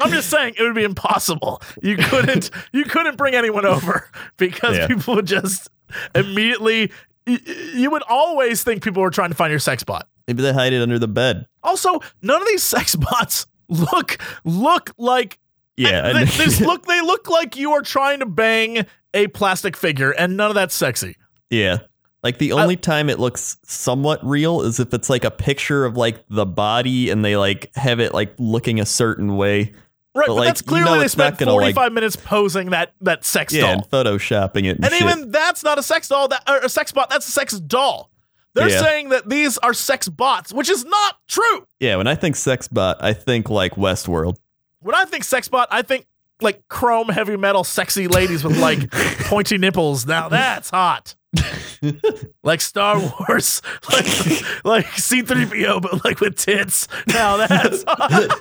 I'm just saying it would be impossible. You couldn't *laughs* you couldn't bring anyone over because Yeah. people would just immediately you would always think people were trying to find your sex bot. maybe they hide it under the bed. Also, none of these sex bots look look like Yeah, they, they *laughs* look they look like you are trying to bang a plastic figure, and none of that's sexy. yeah. Like the only time it looks somewhat real is if it's like a picture of like the body, and they like have it like looking a certain way. Right, But, but, like, that's you clearly know they spent gonna, like- 45 minutes posing that that sex Yeah, and doll. photoshopping it, and, And even that's not a sex doll, that or a sex bot, that's a sex doll. They're Yeah. saying that these are sex bots, which is not true. yeah. When I think sex bot, I think like Westworld. When I think sex bot, I think like chrome heavy metal sexy ladies with like *laughs* pointy nipples. Now that's hot. *laughs* like Star Wars, *laughs* like like C3PO, but like with tits. Now that's hot.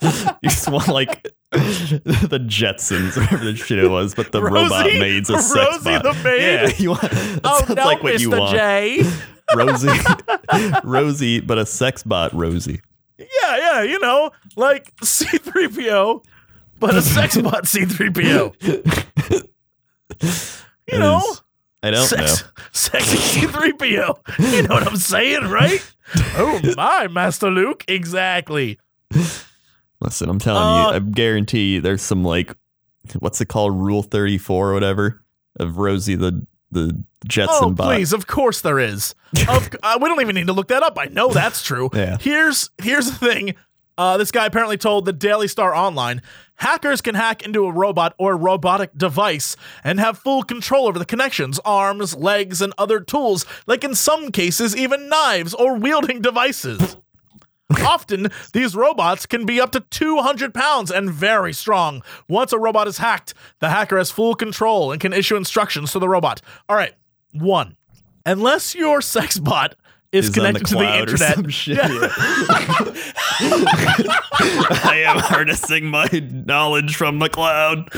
*laughs* You just want like the Jetsons, or whatever the shit it was, but the robot maid's a sex Rosie bot. the maid? Yeah, you want. That Oh sounds no, like what you want. J. Rosie, Rosie, but a sex bot, Rosie. Yeah, yeah, you know, like C3PO, but a sex bot C3PO. You know, I don't sex, know. *laughs* sexy C3PO. You know what I'm saying, right? *laughs* oh my, Master Luke, exactly. Listen, I'm telling Uh, you, I guarantee you there's some like, what's it called, Rule 34 or whatever, of Rosie the the Jetson Oh, bot. please, of course there is. Of, *laughs* uh, we don't even need to look that up. I know that's true. Yeah. Here's here's the thing. Uh, this guy apparently told the Daily Star Online hackers can hack into a robot or robotic device and have full control over the connections, arms, legs, and other tools, like in some cases, even knives or wielding devices. Often, these robots can be up to 200 pounds and very strong. Once a robot is hacked, the hacker has full control and can issue instructions to the robot. All right, one, unless your *laughs* sex bot is, Is on connected to the cloud or internet. some shit, Yeah. yeah. *laughs* I am harnessing my knowledge from the cloud.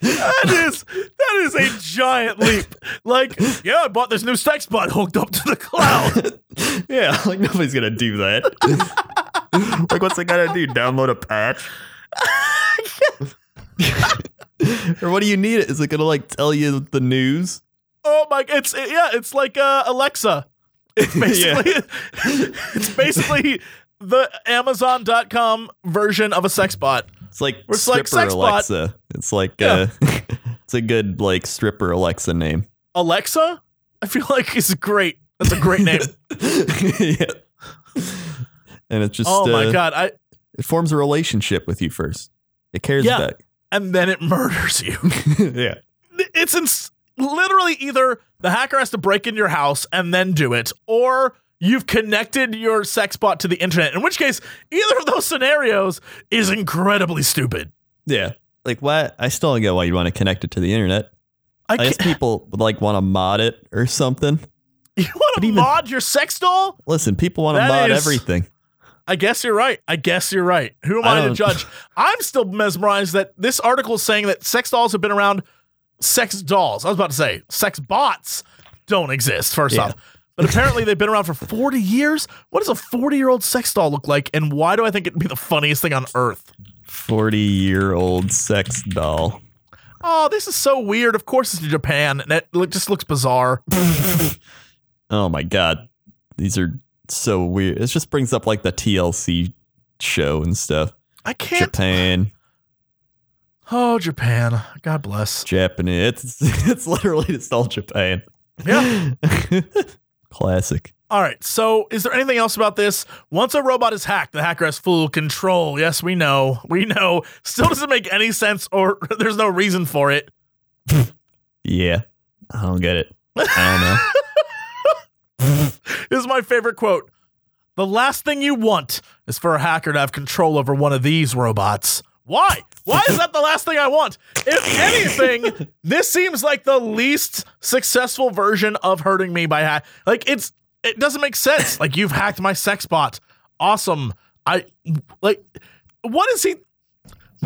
that is that is a giant leap. Like, yeah, I bought this new sex bot hooked up to the cloud. *laughs* Yeah, like nobody's gonna do that. like, what's it gotta do? Download a patch? *laughs* or what do you need? Is it gonna like tell you the news? Oh my! It's yeah, it's like uh, Alexa. It's *laughs* basically *laughs* it's basically the Amazon.com version of a sex bot. It's like It's stripper like sex bot. Alexa. It's like Yeah. uh, *laughs* it's a good like stripper Alexa name. Alexa, I feel like is great. That's a great name. yeah. And it's just oh my uh, god! I it forms a relationship with you first. It cares Yeah. about and then it murders you. you. yeah. it's ins- literally either the hacker has to break into your house and then do it, or you've connected your sex bot to the internet. In which case, either of those scenarios is incredibly stupid. Yeah. like what? I still don't get why you'd want to connect it to the internet. I I guess people would like want to mod it or something. you want to even- mod your sex doll? Listen, people want to mod is- everything. I guess you're right. I guess you're right. Who am I I, to judge? *laughs* I'm still mesmerized that this article is saying that sex dolls have been around. Sex dolls. I was about to say sex bots don't exist. First Yeah. off, but apparently they've been around for 40 years. What does a 40 year old sex doll look like? And why do I think it'd be the funniest thing on earth? 40 year old sex doll. Oh, this is so weird. Of course, it's in Japan, and it just looks bizarre. *laughs* Oh my god. These are so weird. It just brings up like the TLC show and stuff. I can't. Japan, Oh, Japan. God bless. Japanese. It's *laughs* it's literally just all Japan. Yeah. *laughs* Classic. All right. So, is there anything else about this? Once a robot is hacked, the hacker has full control. Yes, we know. We know. Still doesn't make any sense, or *laughs* there's no reason for it. Yeah. I don't get it. I don't know. this is my favorite quote. The last thing you want is for a hacker to have control over one of these robots. Why? Why is that the last thing I want? If anything, this seems like the least successful version of hurting me by hack. Like it's it doesn't make sense. Like you've hacked my sex bot. Awesome. I like what does he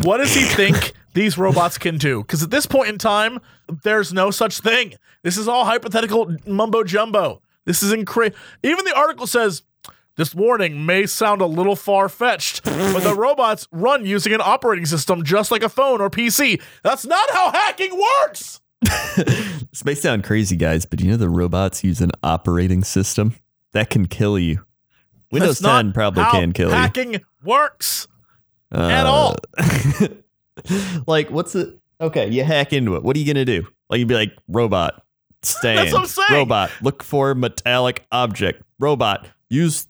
what does he think these robots can do? Because at this point in time, there's no such thing. This is all hypothetical mumbo jumbo. This is incredible. Even the article says this warning may sound a little far fetched, but the robots run using an operating system just like a phone or PC. That's not how hacking works. *laughs* this may sound crazy, guys, but you know the robots use an operating system that can kill you. Windows That's not 10 probably can kill you. Hacking works. Uh, at all. *laughs* like, what's it? Okay, you hack into it. What are you gonna do? Like, you'd be like, robot, *laughs* stand. what I'm saying. Robot, look for metallic object. Robot, use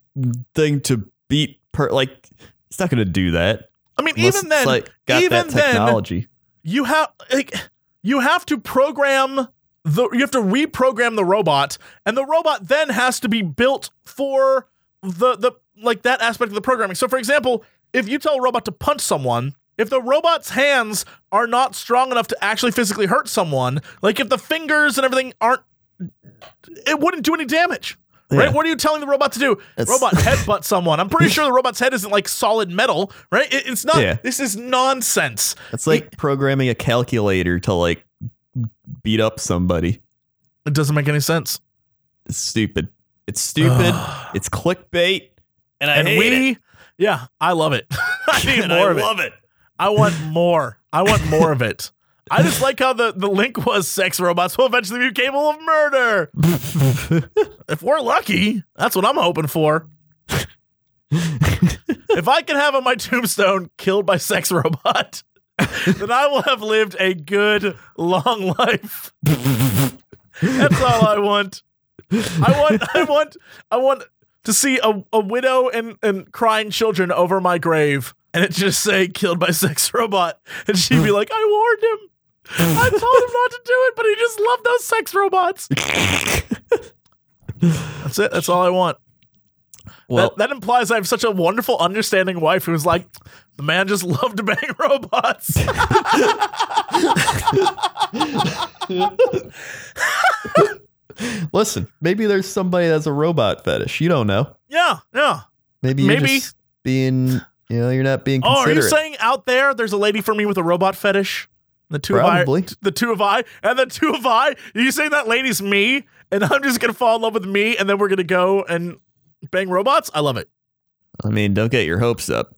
thing to beat per. Like, it's not gonna do that. I mean, even then, like got even that then, technology. you have like you have to program the you have to reprogram the robot and the robot then has to be built for the the like that aspect of the programming so for example if you tell a robot to punch someone if the robot's hands are not strong enough to actually physically hurt someone like if the fingers and everything aren't it wouldn't do any damage Right? Yeah. What are you telling the robot to do? It's- robot *laughs* headbutt someone. I'm pretty sure the robot's head isn't like solid metal, right? It- it's not. Yeah. This is nonsense. It's like programming a calculator to like beat up somebody. It doesn't make any sense. It's stupid. It's stupid. *sighs* it's clickbait. And I and hate we, it. yeah, I love it. *laughs* I *laughs* need more I of it. it. I want more. I want more of it. I just like how the, the link was sex robots will eventually be capable of murder. *laughs* if we're lucky, that's what I'm hoping for. if I can have on my tombstone killed by sex robot, *laughs* then I will have lived a good long life. that's all I want. I want I want I want to see a, a widow and, and crying children over my grave and it just say killed by sex robot and she'd be like I warned him I told him not to do it but he just loved those sex robots. That's it. That's all I want. Well, that, that implies I have such a wonderful understanding wife who's like the man just *laughs* loved to bang robots. *laughs* Listen, maybe there's somebody that's a robot fetish. You don't know. yeah yeah. Maybe you're Maybe. just being, you know, you're not being oh are you saying out there there's a lady for me with a robot fetish the two Probably. of I, the two of I, and the two of I. You saying that lady's me, and I'm just gonna fall in love with me, and then we're gonna go and bang robots? I love it. I mean, don't get your hopes up.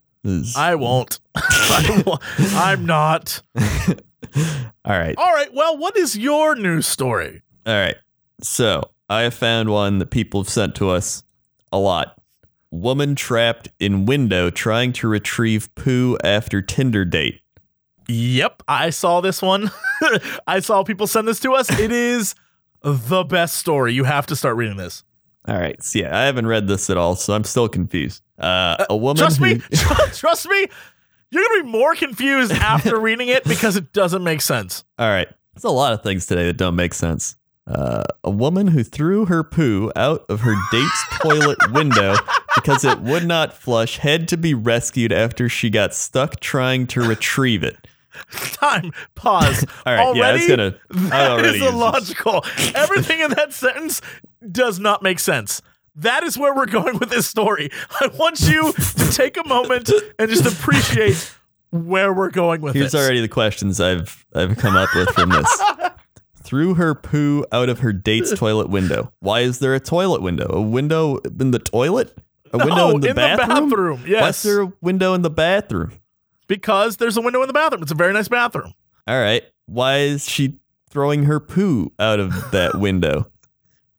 I won't. *laughs* I *laughs* won't. I'm not. *laughs* All right. All right. Well, what is your news story? All right. So I have found one that people have sent to us a lot. Woman trapped in window trying to retrieve poo after Tinder date. Yep, I saw this one. *laughs* I saw people send this to us. It is the best story. You have to start reading this. All right. So yeah, I haven't read this at all, so I'm still confused. Uh, a woman Trust who, me. *laughs* *laughs* Trust me. You're gonna be more confused after reading it because it doesn't make sense. All right. There's a lot of things today that don't make sense. Uh, a woman who threw her poo out of her date's toilet window because it would not flush had to be rescued after she got stuck trying to retrieve it. *laughs* Time. Pause. *laughs* All right, yeah, it's Already, gonna. *laughs* That already is illogical. Everything in that sentence does not make sense. That is where we're going with this story. I want you to take a moment and just appreciate where we're going with this. Here's this. already the questions I've I've come up with from this. Threw her poo out of her date's toilet window. Why is there a toilet window? A window in the toilet? A window No, in the in the bathroom? bathroom, Why's yes. there a window in the bathroom? Because there's a window in the bathroom. It's a very nice bathroom. All right. Why is she throwing her poo out of that *laughs* window?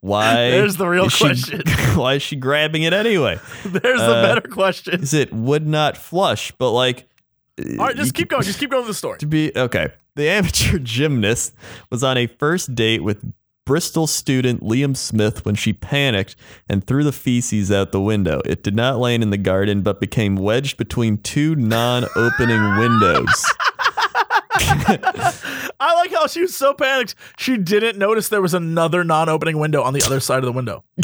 Why? There's the real is she- question. *laughs* why is she grabbing it anyway? *laughs* There's the Uh, better question. Is it would not flush? But like, All right, just keep going. Just keep going with the story. to be okay. The amateur gymnast was on a first date with Bristol student Liam Smith when she panicked and threw the feces out the window. It did not land in the garden, but became wedged between two non-opening *laughs* windows. *laughs* I like how she was so panicked she didn't notice there was another non-opening window on the other side of the window. *laughs*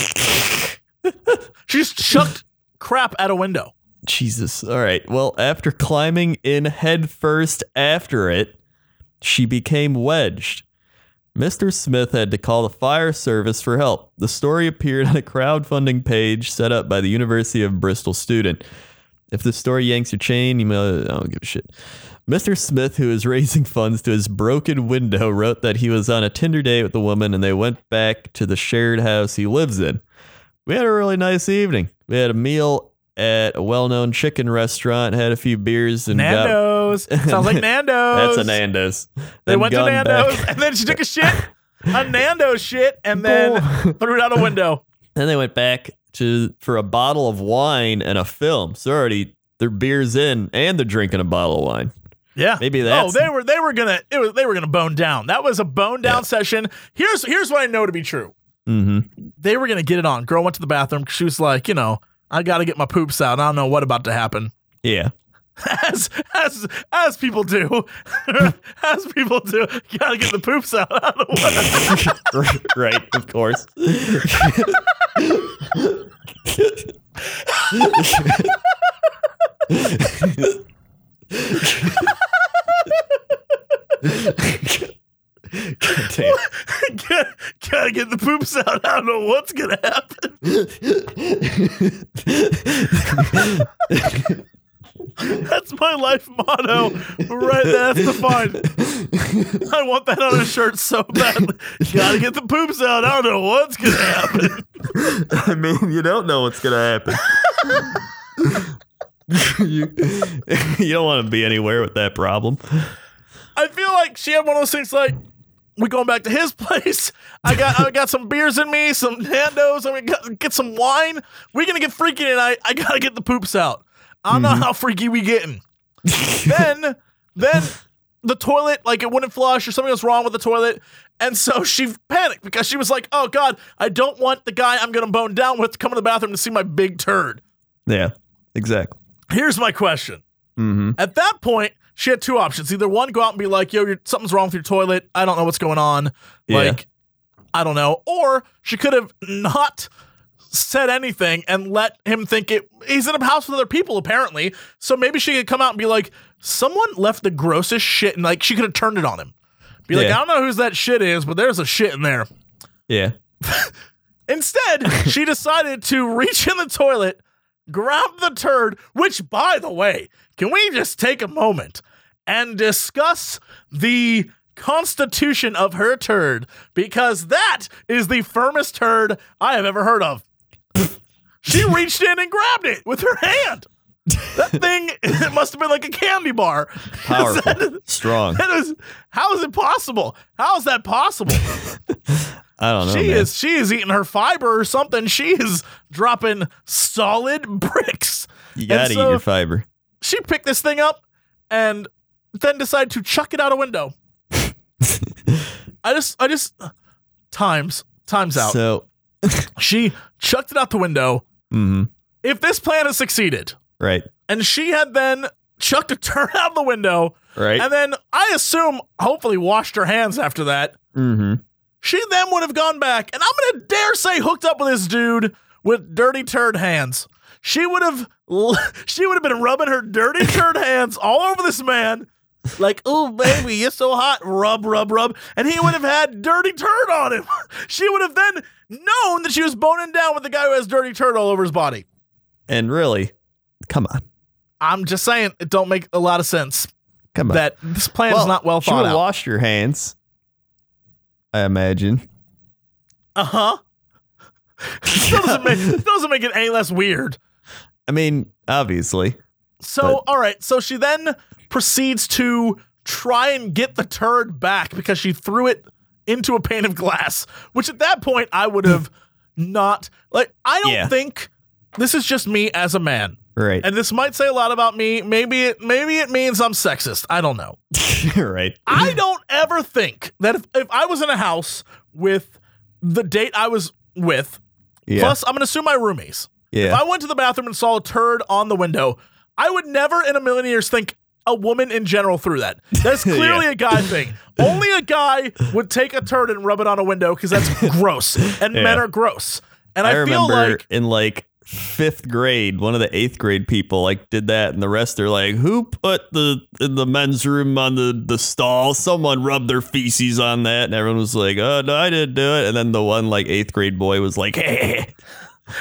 she just chucked crap at a window. Jesus. All right. Well, after climbing in headfirst after it, she became wedged. Mr. Smith had to call the fire service for help. The story appeared on a crowdfunding page set up by the University of Bristol student. If the story yanks your chain, you may, I don't give a shit. Mr. Smith, who is raising funds to his broken window, wrote that he was on a Tinder date with a woman and they went back to the shared house he lives in. We had a really nice evening. We had a meal at a well-known chicken restaurant, had a few beers, and got Nando's. Sounds like *laughs* Nando's. that's a Nando's. They Then went to Nando's back- and then she took a shit, a *laughs* Nando's shit, and then threw it out a window. Then they went back to for a bottle of wine and a film. So already their beers in and they're drinking a bottle of wine. Yeah. Maybe that. Oh, they were they were gonna it was they were gonna bone down. That was a bone down session. Here's here's what I know to be true. Mm-hmm. They were gonna get it on. Girl went to the bathroom. She was like, you know, I gotta get my poops out. I don't know what about to happen. Yeah. *laughs* As as as people do, *laughs* as people do, you gotta get the poops out. *laughs* I don't know what. right, of course. God damn. gotta, gotta get the poops out. I don't know what's gonna happen. That's my life motto. Right, there. that's defined. I want that on a shirt so badly. Gotta get the poops out. I don't know what's gonna happen. I mean, you don't know what's gonna happen. you, you don't want to be anywhere with that problem. I feel like she had one oh of those things like we going back to his *laughs* place. I got I got some beers in me, some Nando's. I'm gonna get some wine. We're gonna get freaky tonight. I gotta get the poops out. I don't know how freaky we getting. then then the toilet like it wouldn't flush or something was wrong with the toilet. And so she panicked because she was like, "Oh God, I don't want the guy I'm gonna bone down with to come in the bathroom to see my big turd." Yeah, exactly. Here's my question: Mm-hmm. At that point, she had two options. Either one, go out and be like, yo, you're, something's wrong with your toilet. I don't know what's going on. Yeah. Like, I don't know. Or she could have not said anything and let him think it. He's in a house with other people, apparently. So maybe she could come out and be like, someone left the grossest shit. And like, she could have turned it on him. Be like, Yeah. I don't know whose that shit is, but there's a shit in there. Yeah. *laughs* Instead, she *laughs* decided to reach in the toilet, grab the turd, which, by the way, can we just take a moment and discuss the constitution of her turd? Because that is the firmest turd I have ever heard of. *laughs* she reached in and grabbed it with her hand. That *laughs* thing, it must have been like a candy bar. *laughs* Powerful. Strong. That is, how is it possible? How is that possible? I don't know. she man. is she is eating her fiber or something. She is dropping solid bricks. You gotta and eat your fiber. She picked this thing up and then decided to chuck it out a window. *laughs* I just I just times times out. So, *laughs* she chucked it out the window. hmm If this plan has succeeded, right, and she had then chucked a *laughs* turd out the window, right. and then I assume hopefully washed her hands after that. mm-hmm. She then would have gone back, and I'm gonna dare say hooked up with this dude with dirty turd hands. She would have, *laughs* she would have been rubbing her dirty turd hands all over this man, like, oh baby, you're so hot, rub, rub, rub, and he would have had dirty turd on him. *laughs* She would have then known that she was boning down with the guy who has dirty turd all over his body. And really, come on, I'm just saying, it don't make a lot of sense. come on. That this plan is not well she thought would out. wash your hands. I imagine. *laughs* Uh huh. still doesn't make doesn't make it any less weird. I mean, obviously. So, But- all right. So she then proceeds to try and get the turd back because she threw it into a pane of glass, which at that point I would have *laughs* not like. I don't Yeah. think this is just me as a man, Right. and this might say a lot about me. Maybe it maybe it means I'm sexist. I don't know. *laughs* right. I don't ever think that if, if I was in a house with the date I was with, Yeah. plus I'm gonna assume my roomies. If. I went to the bathroom and saw a turd on the window, I would never in a million years think a woman in general threw that. That's *laughs* clearly a guy thing. Only a guy would take a turd and rub it on a window because that's *laughs* gross, and men are gross. And I, I, feel remember like in like fifth grade, one of the eighth grade people like did that, and the rest are like, "Who put the in the men's room on the the stall? Someone rubbed their feces on that." And everyone was like, "Oh no, I didn't do it." And then the one like eighth grade boy was like, *laughs* "Hey."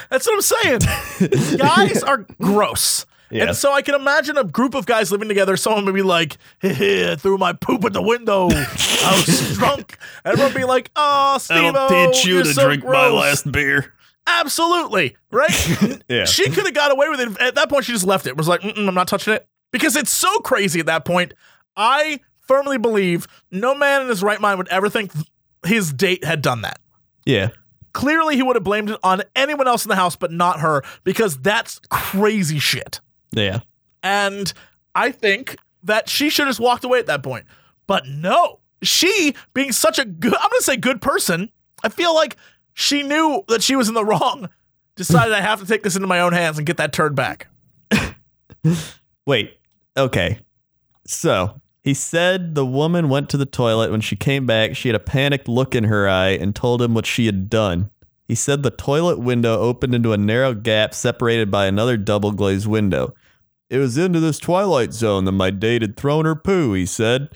That's what I'm saying. *laughs* guys are gross. And so I can imagine a group of guys living together. Someone would be like, *laughs* hey, I threw my poop at the window. I was *laughs* drunk. And everyone would be like, oh, Steve, I'll teach you to so drink my last beer. Absolutely. Right? Yeah. She could have got away with it. At that point, she just left it. Was like, I'm not touching it. Because it's so crazy at that point. I firmly believe no man in his right mind would ever think his date had done that. Yeah. Clearly, he would have blamed it on anyone else in the house, but not her, because that's crazy shit. Yeah. And I think that she should have just walked away at that point. But no, she being such a good, I'm going to say good person, I feel like she knew that she was in the wrong, decided I have to take this into my own hands and get that turd back. *laughs* Wait. Okay. So he said the woman went to the toilet. When she came back, she had a panicked look in her eye and told him what she had done. He said the toilet window opened into a narrow gap separated by another double glazed window. It was into this twilight zone that my date had thrown her poo, he said.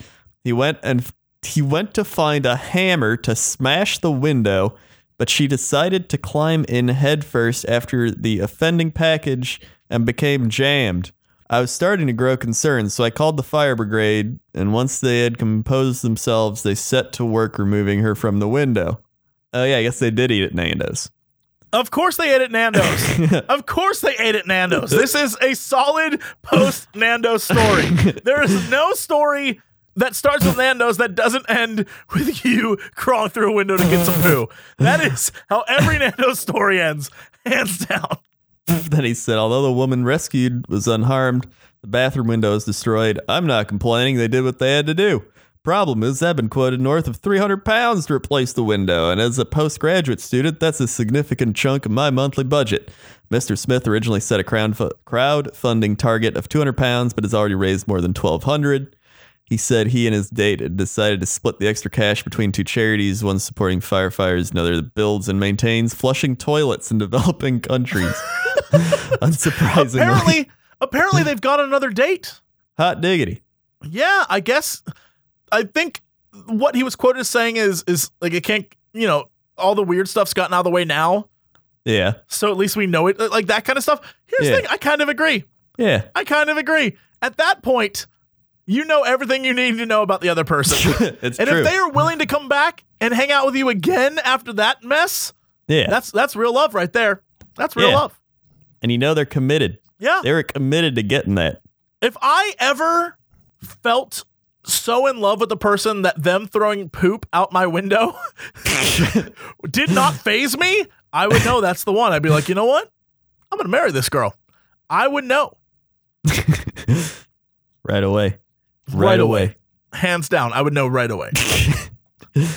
He went and he went to find a hammer to smash the window, but she decided to climb in headfirst after the offending package and became jammed. I was starting to grow concerned, so I called the fire brigade, and once they had composed themselves, they set to work removing her from the window. Oh, yeah, I guess they did eat at Nando's. Of course they ate at Nando's. *laughs* of course they ate at Nando's. This is a solid post Nando's story. *laughs* There is no story that starts with Nando's that doesn't end with you crawling through a window to get some poo. That is how every Nando's story ends, hands down. *laughs* then he said, although the woman rescued was unharmed, the bathroom window is destroyed. I'm not complaining. They did what they had to do. Problem is, I've been quoted north of 300 pounds to replace the window, and as a postgraduate student, that's a significant chunk of my monthly budget. Mr. Smith originally set a crowd crowdfunding target of 200 pounds, but has already raised more than 1,200. He said he and his date had decided to split the extra cash between two charities, one supporting firefighters, another that builds and maintains flushing toilets in *laughs* developing countries. *laughs* Unsurprisingly. Apparently, apparently they've got another date. Hot diggity. Yeah, I guess I think what he was quoted as saying is is like it can't you know, all the weird stuff's gotten out of the way now. Yeah. So at least we know it like that kind of stuff. Here's Yeah. the thing, I kind of agree. Yeah. I kind of agree. At that point, you know everything you need to know about the other person. *laughs* it's and true. if they are willing to come back and hang out with you again after that mess, yeah. that's that's real love right there. That's real Yeah. love. and you know they're committed. Yeah. they're committed to getting that. If I ever felt so in love with the person that them throwing poop out my window *laughs* did not faze me, I would know that's the one. I'd be like, you know what? I'm gonna marry this girl. I would know. *laughs* Right away. Right away. Hands down, I would know right away. *laughs*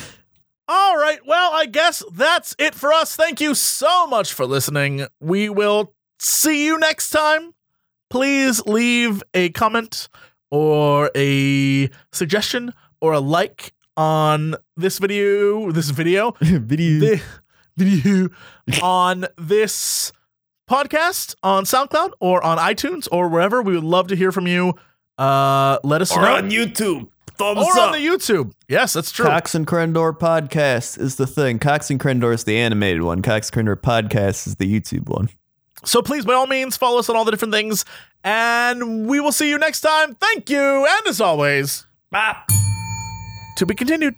All right. Well, I guess that's it for us. Thank you so much for listening. We will see you next time. Please leave a comment or a suggestion or a like on this video, this video, *laughs* Video. the video *laughs* on this podcast on SoundCloud or on iTunes or wherever. We would love to hear from you. Uh, let us Or know. on YouTube. Thumbs or up. on the YouTube. Yes, that's true. Cox and Crendor podcast is the thing. Cox and Crendor is the animated one. Cox and Crendor podcast is the YouTube one. So please, by all means, follow us on all the different things, and we will see you next time. Thank you, and as always, Bop. to be continued.